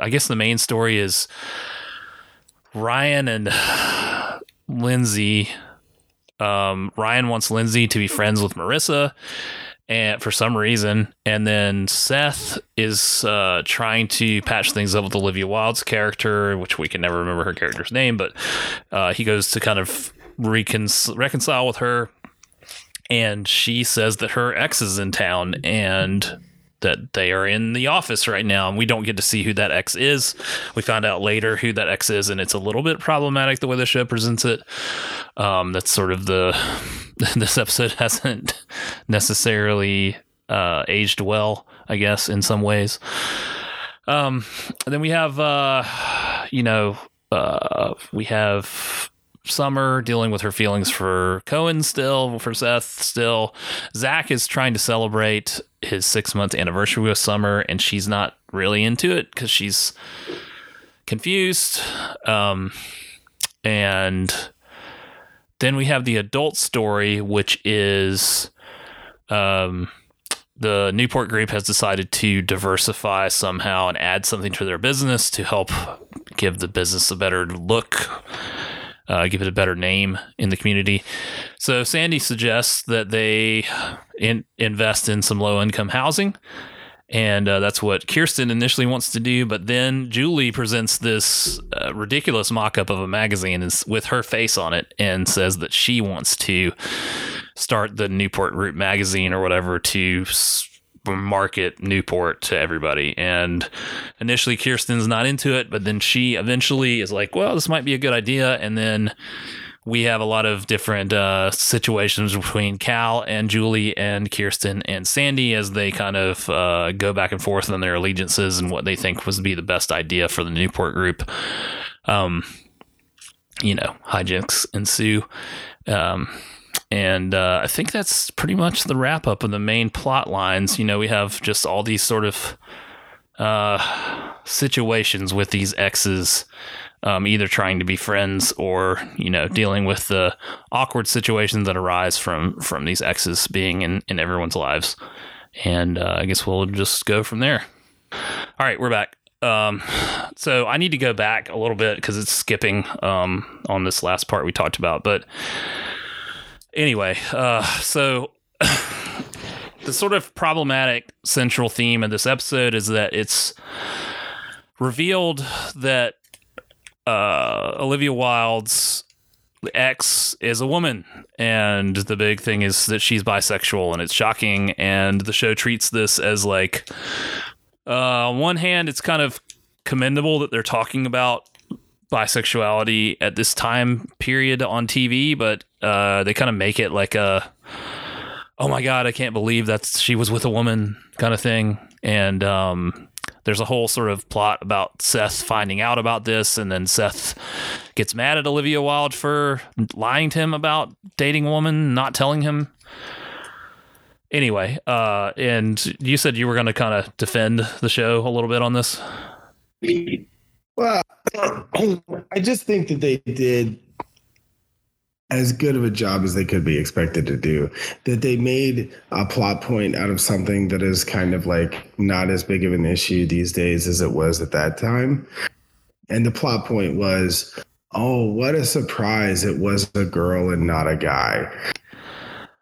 I guess the main story is Ryan and Lindsay. Um, Ryan wants Lindsay to be friends with Marissa, and for some reason, and then Seth is uh, trying to patch things up with Olivia Wilde's character, which we can never remember her character's name, but uh, he goes to kind of recon- reconcile with her, and she says that her ex is in town, and that they are in the office right now, and we don't get to see who that ex is. We find out later who that ex is, and it's a little bit problematic the way the show presents it. Um, that's sort of the this episode hasn't necessarily uh, aged well, I guess, in some ways. Um, then we have, uh, you know, uh, we have Summer dealing with her feelings for Cohen still, for Seth still. Zach is trying to celebrate his six month anniversary with Summer, and she's not really into it because she's confused. Um, and then we have the adult story, which is um, the Newport Group has decided to diversify somehow and add something to their business to help give the business a better look uh, give it a better name in the community. So Sandy suggests that they in, invest in some low income housing. And uh, that's what Kirsten initially wants to do. But then Julie presents this uh, ridiculous mock up of a magazine with her face on it and says that she wants to start the Newport Root magazine or whatever to market Newport to everybody. And initially, Kirsten's not into it, but then she eventually is like, well, this might be a good idea. And then we have a lot of different uh, situations between Cal and Julie and Kirsten and Sandy as they kind of uh, go back and forth on their allegiances and what they think was be the best idea for the Newport group. Um, you know, hijinks ensue. Um, and uh, I think that's pretty much the wrap up of the main plot lines. You know, we have just all these sort of uh, situations with these exes, um, either trying to be friends or you know dealing with the awkward situations that arise from from these exes being in in everyone's lives. And uh, I guess we'll just go from there. All right, we're back. Um, so I need to go back a little bit because it's skipping um, on this last part we talked about, but anyway, uh, so the sort of problematic central theme of this episode is that it's revealed that uh, Olivia Wilde's ex is a woman, and the big thing is that she's bisexual, and it's shocking. And the show treats this as like, uh, on one hand, it's kind of commendable that they're talking about bisexuality at this time period on TV, but uh, they kind of make it like a oh my god, I can't believe that she was with a woman kind of thing. And um, there's a whole sort of plot about Seth finding out about this, and then Seth gets mad at Olivia Wilde for lying to him about dating a woman, not telling him. Anyway, uh, and you said you were going to kind of defend the show a little bit on this. Well, I just think that they did as good of a job as they could be expected to do. That they made a plot point out of something that is kind of like not as big of an issue these days as it was at that time. And the plot point was, oh, what a surprise. It was a girl and not a guy.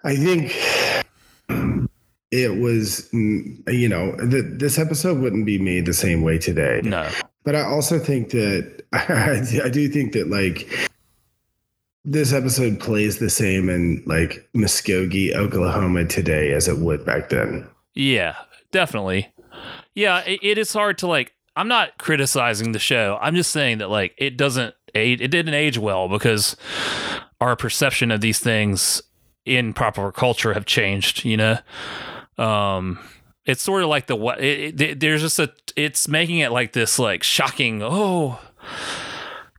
I think it was, mm, you know, that this episode wouldn't be made the same way today. No. But I also think that I, do think that like this episode plays the same in like Muskogee, Oklahoma today as it would back then. Yeah, definitely. Yeah, it, it is hard to like. I'm not criticizing the show. I'm just saying that like it doesn't age. It didn't age well because our perception of these things in popular culture have changed. You know, um, it's sort of like the what it, it, there's just a it's making it like this like shocking oh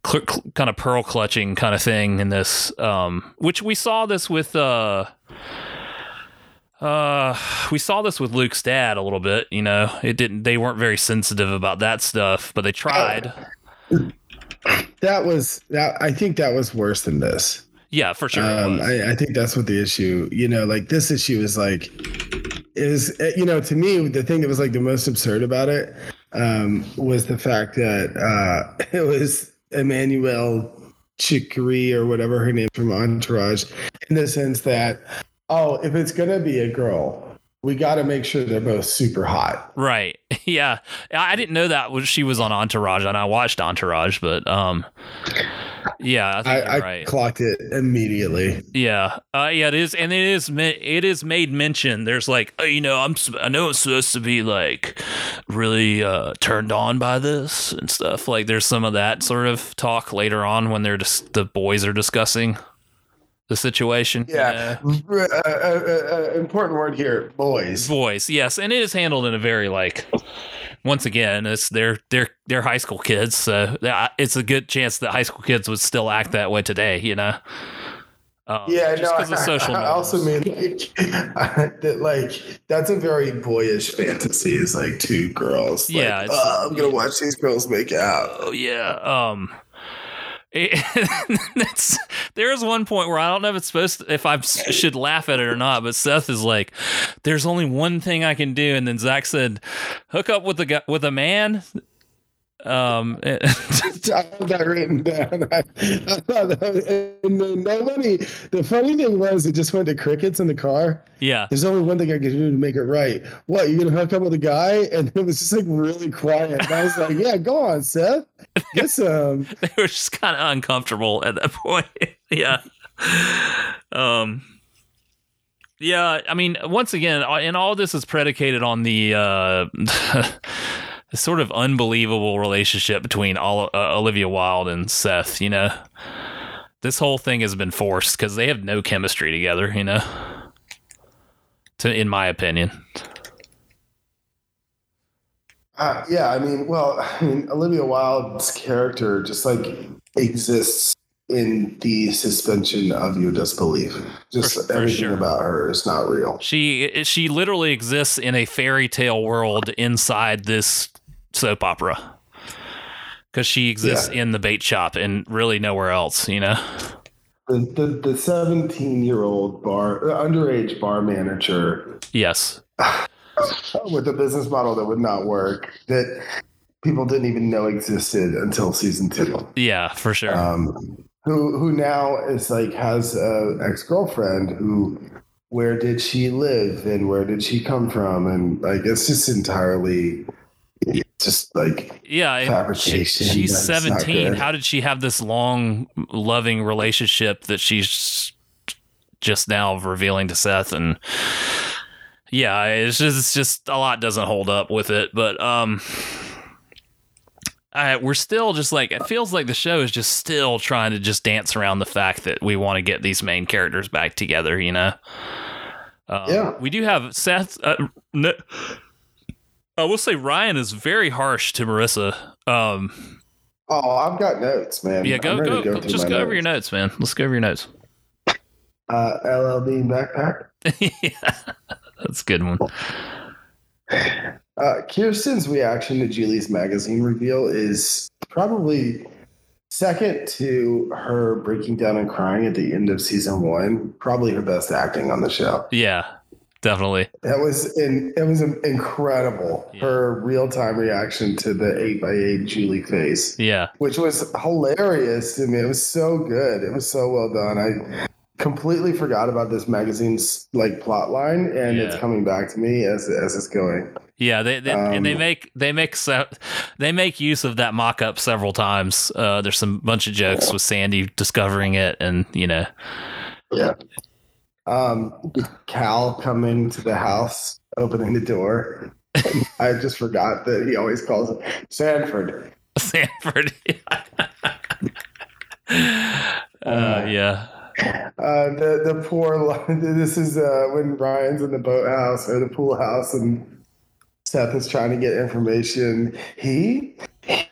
cl- cl- kind of pearl clutching kind of thing in this um which we saw this with uh uh we saw this with Luke's dad a little bit you know it didn't they weren't very sensitive about that stuff but they tried That was that. I think that was worse than this. yeah for sure Um. I, I think that's what the issue. You know, like this issue is like is you know to me the thing that was like the most absurd about it um, was the fact that uh, it was Emmanuelle Chriqui or whatever her name from Entourage, in the sense that oh, if it's gonna be a girl, we got to make sure they're both super hot. Right. Yeah. I didn't know that she was on Entourage and I watched Entourage, but um yeah, I think I, you're I right. clocked it immediately. Yeah. Uh yeah, it is and it is it is made mention. There's like, oh, you know, I'm s- I know I'm supposed to be like really uh turned on by this and stuff. Like there's some of that sort of talk later on when they're just the boys are discussing the situation. you Yeah. Uh, uh, uh, uh, important word here, boys. Boys, yes and it is handled in a very like once again it's they're they're they're high school kids so it's a good chance that high school kids would still act that way today you know um, Yeah, no, social I, I also mean like that like that's a very boyish fantasy is like two girls. like, Yeah, "Oh, I'm gonna watch these girls make out. oh yeah um it, there's one point where I don't know if it's supposed to, if I should laugh at it or not, but Seth is like, "There's only one thing I can do," and then Zach said, "Hook up with a with a man." Um, I have that written down. I, I thought that and nobody. The funny thing was, it just went to crickets in the car. yeah, There's only one thing I can do to make it right. What you're gonna hook up with a guy? And it was just like really quiet. And I was like, Yeah, go on, Seth. Some. they were just kind of uncomfortable at that point. yeah. Um. Yeah, I mean, once again, uh, and all this is predicated on the uh, the sort of unbelievable relationship between all, uh, Olivia Wilde and Seth. You know, this whole thing has been forced because they have no chemistry together. You know, to in my opinion. Uh, yeah, I mean, well, I mean, Olivia Wilde's character just like exists in the suspension of your disbelief. Just For- for everything sure. about her is not real. She she literally exists in a fairy tale world inside this soap opera. Cuz she exists in the bait shop and really nowhere else, you know. The the, the 17 year old bar uh, underage bar manager Yes. with a business model that would not work that people didn't even know existed until season two. Yeah, for sure. um, who who now is like has a ex girlfriend who where did she live and where did she come from? And like it's just entirely just like yeah, fabrication, she's 17. How did she have this long loving relationship that she's just now revealing to Seth? And yeah, it's just it's just a lot doesn't hold up with it, but um I, we're still just like it feels like the show is just still trying to just dance around the fact that we want to get these main characters back together, you know. Um, Yeah. we do have Seth. Uh, no, I will say Ryan is very harsh to Marissa. Um, oh i've got notes man yeah, go go, go just go over your notes, man. Let's go over your notes. uh lld backpack yeah, that's a good one. uh kirsten's reaction to julie's magazine reveal is probably second to her breaking down and crying at the end of season one probably her best acting on the show Yeah, definitely. That was in, it was incredible. Yeah. Her real time reaction to the eight by eight Julie face, Yeah, which was hilarious to me. It was so good. It was so well done. I completely forgot about this magazine's like plot line, and it's coming back to me as as it's going. Yeah. They, they and they Um, make they make se- they make use of that mock up several times. Uh, there's some bunch of jokes with Sandy discovering it, and you know, Yeah. Um, Cal coming to the house, opening the door. I just forgot that he always calls it Sanford. Sanford. uh, yeah. Uh, the the poor. This is uh, when Ryan's in the boathouse or the pool house, and Seth is trying to get information. He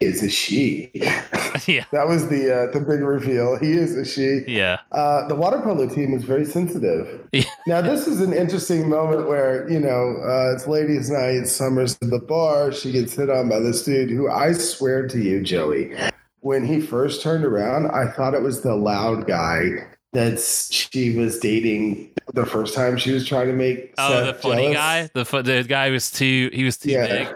is a she. yeah, That was the uh, the big reveal. He is a she. yeah, Uh, the water polo team is very sensitive. Yeah. Now, this is an interesting moment where, you know, uh, it's ladies' night, Summer's at the bar. She gets hit on by this dude who I swear to you, Joey, when he first turned around, I thought it was the loud guy that she was dating the first time she was trying to make. Oh, Seth the funny jealous. guy. The fu- the guy was too. He was too Yeah. big.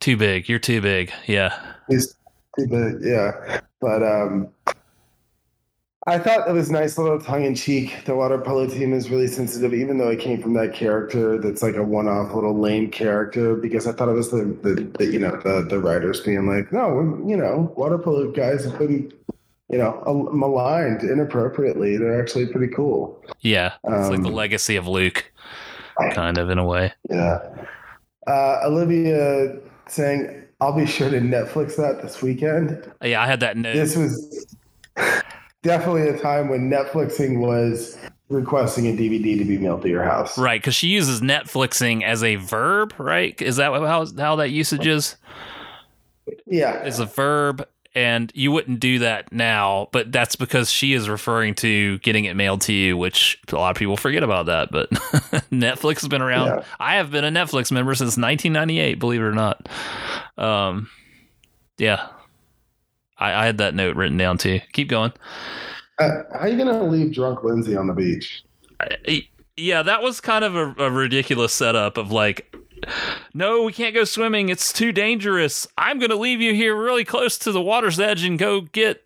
Too big. You're too big. Yeah. He's too big, yeah. But um, I thought it was nice little tongue in cheek. The water polo team is really sensitive, even though it came from that character that's like a one off little lame character. Because I thought it was the, the, the you know the the writers being like, no, you know, water polo guys have been you know maligned inappropriately. They're actually pretty cool. Yeah. It's like the Um, legacy of Luke, kind of in a way. Yeah. Uh, Olivia saying, "I'll be sure to Netflix that this weekend." Yeah, I had that note. this was definitely a time when Netflixing was requesting a DVD to be mailed to your house. Right, because she uses Netflixing as a verb, right? Is that how how that usage is? Yeah. Is a verb, and you wouldn't do that now, but that's because she is referring to getting it mailed to you, which a lot of people forget about that. But Netflix has been around. Yeah. I have been a Netflix member since 1998, believe it or not. Um, yeah, I, I had that note written down too. Keep going. Uh, how are you going to leave drunk Lindsay on the beach? I- yeah, that was kind of a, a ridiculous setup of like, no, we can't go swimming. It's too dangerous. I'm going to leave you here really close to the water's edge and go get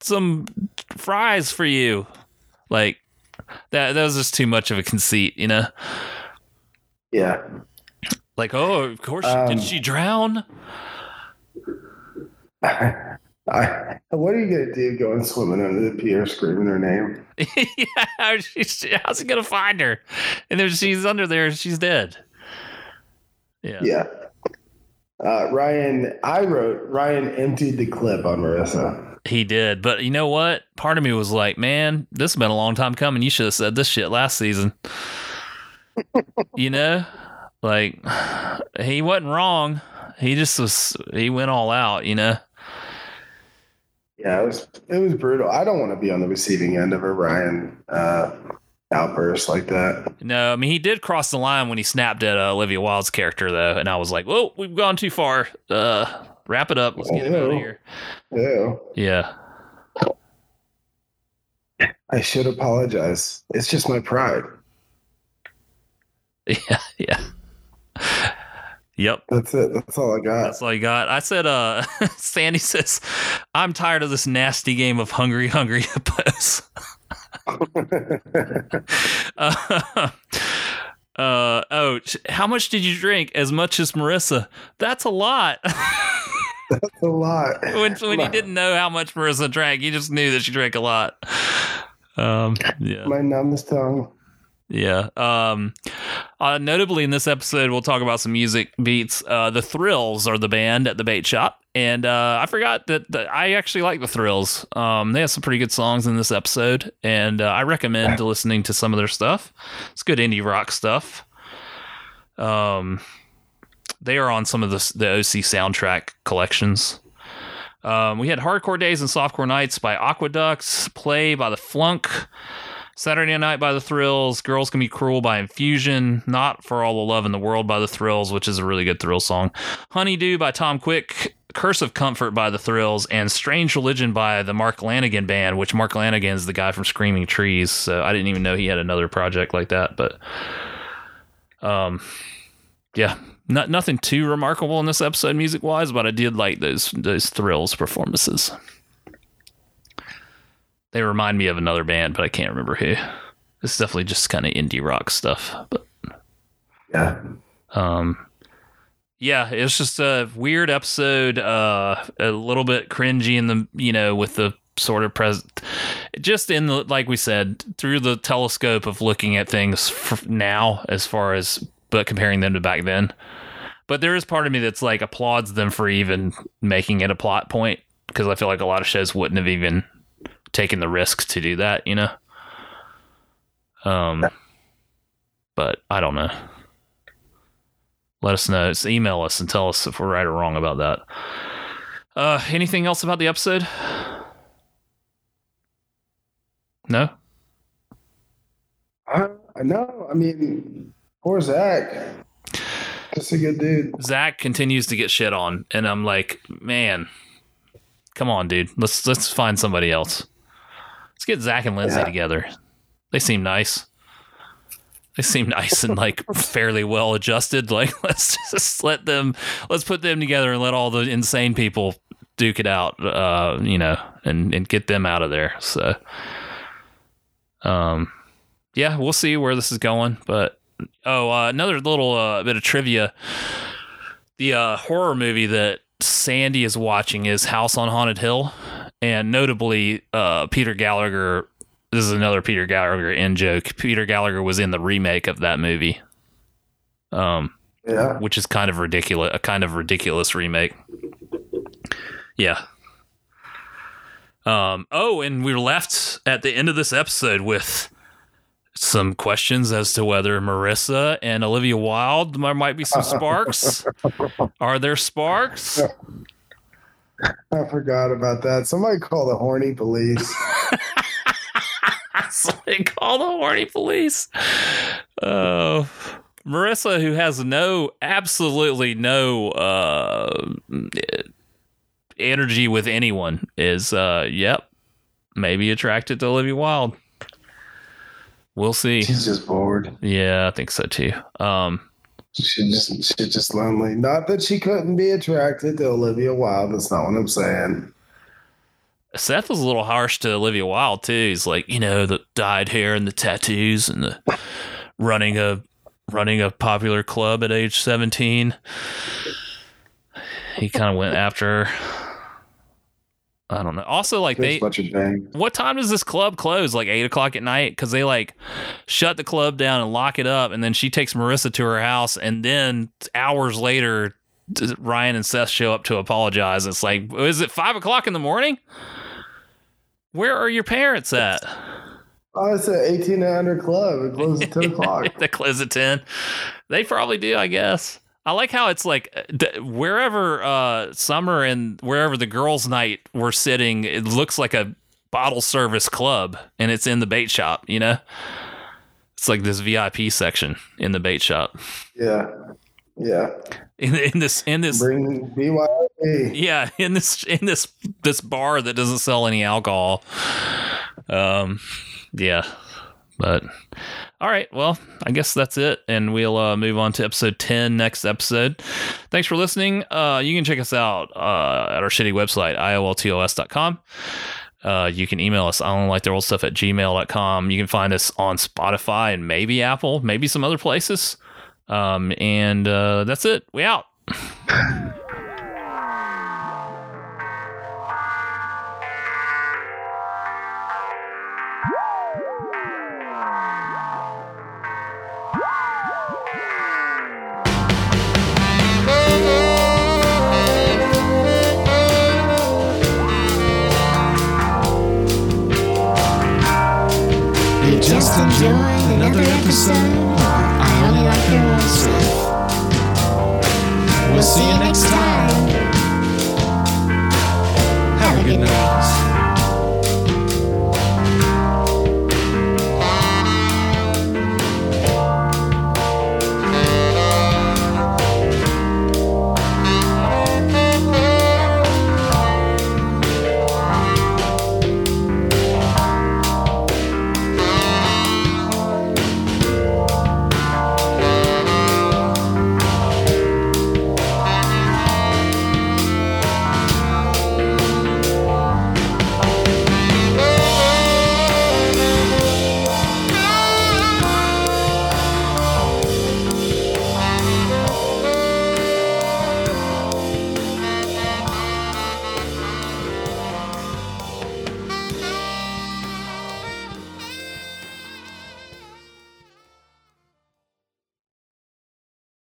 some fries for you. Like, that, that was just too much of a conceit, you know? Yeah. Like, oh, of course, Um, did she drown? I, what are you going to do going swimming under the pier screaming her name? yeah, she's, how's he going to find her? And then she's under there, she's dead. Yeah. Yeah. Uh, Ryan, I wrote, Ryan emptied the clip on Marissa. He did, but you know what? Part of me was like, "Man, this has been a long time coming. You should have said this shit last season." you know, like he wasn't wrong. He just was. He went all out. You know. Yeah, it was it was brutal. I don't want to be on the receiving end of a Ryan uh, outburst like that. No, I mean he did cross the line when he snapped at uh, Olivia Wilde's character, though, and I was like, "Whoa, we've gone too far. Uh, wrap it up. Let's get him out of here." Ew. Yeah. I should apologize. It's just my pride. Yeah. Yeah. yep. That's it. That's all I got. That's all you got. I said, uh, Sandy says, I'm tired of this nasty game of hungry, hungry hippos. uh, uh, oh, how much did you drink? As much as Marissa. That's a lot. That's a lot. when when you didn't know how much Marissa drank, you just knew that she drank a lot. Um, yeah. My numbest tongue. Yeah. Um, uh, notably, in this episode, we'll talk about some music beats. Uh, the Thrills are the band at the bait shop, and uh, I forgot that, that I actually like the Thrills. Um, they have some pretty good songs in this episode, and uh, I recommend listening to some of their stuff. It's good indie rock stuff. Um, they are on some of the the OC soundtrack collections. Um, we had Hardcore Days and Softcore Nights by Aqueducts, Play by the Flunk. Saturday Night by the Thrills, Girls Can Be Cruel by Infusion, Not for All the Love in the World by the Thrills, which is a really good Thrill song, Honeydew by Tom Quick, Curse of Comfort by the Thrills, and Strange Religion by the Mark Lanegan Band, which Mark Lanegan is the guy from Screaming Trees. So I didn't even know he had another project like that, but um, yeah, not nothing too remarkable in this episode music wise, but I did like those those Thrills performances. They remind me of another band, but I can't remember who. It's definitely just kind of indie rock stuff. But Yeah. um, yeah, it's just a weird episode. Uh, a little bit cringy in the you know with the sort of present, just in the like we said through the telescope of looking at things now as far as but comparing them to back then. But there is part of me that's like applauds them for even making it a plot point because I feel like a lot of shows wouldn't have even taken the risk to do that, you know. Um, but I don't know. Let us know. Just email us and tell us if we're right or wrong about that. Uh, anything else about the episode? No. I, I know. I mean, poor Zach. Just a good dude. Zach continues to get shit on, and I'm like, man, come on, dude. Let's let's find somebody else. Let's get Zach and Lindsay Yeah. together. They seem nice. They seem nice and like fairly well adjusted. Like let's just let them let's put them together and let all the insane people duke it out. Uh, you know, and and get them out of there. So, um, yeah, we'll see where this is going. But oh, uh, another little uh, bit of trivia the uh, horror movie that Sandy is watching is House on Haunted Hill, and notably, uh, Peter Gallagher. This is another Peter Gallagher in joke. Peter Gallagher was in the remake of that movie, um, Yeah. which is kind of ridiculous. A kind of ridiculous remake. Yeah. Um. Oh, and we were left at the end of this episode with some questions as to whether Marissa and Olivia Wilde there might be some sparks. Are there sparks? I forgot about that. Somebody call the horny police. Somebody call the horny police. Oh, Marissa, who has no, absolutely no uh, energy with anyone, is, uh, yep, maybe attracted to Olivia Wilde. We'll see. She's just bored. Yeah, I think so too. Um, She just she's just lonely. Not that she couldn't be attracted to Olivia Wilde. That's not what I'm saying. Seth was a little harsh to Olivia Wilde too. He's like, you know, the dyed hair and the tattoos and the running a running a popular club at age seventeen. He kind of went after her. I don't know. Also, like There's they, a bunch of what time does this club close? Like eight o'clock at night? Because they like shut the club down and lock it up, and then she takes Marissa to her house, and then hours later, Ryan and Seth show up to apologize. It's like, is it five o'clock in the morning? Where are your parents at? Oh, it's an 1800 club. It closes at 10 o'clock. they close at ten. They probably do, I guess. I like how it's like uh, wherever uh, Summer and wherever the girls' night were sitting, it looks like a bottle service club, and it's in the bait shop. You know, it's like this VIP section in the bait shop. Yeah. Yeah. In, in this, in this, Bring BYOB. yeah, in this, in this, this bar that doesn't sell any alcohol. Um, yeah, but all right. Well, I guess that's it, and we'll uh, move on to episode ten next episode. Thanks for listening. Uh, you can check us out uh, at our shitty website ioltos.com. Uh, you can email us. I don't like their old stuff at gmail.com. You can find us on Spotify and maybe Apple, maybe some other places. Um, and uh, that's it. We out. Just enjoyed another episode We'll see you next time. Have a good night.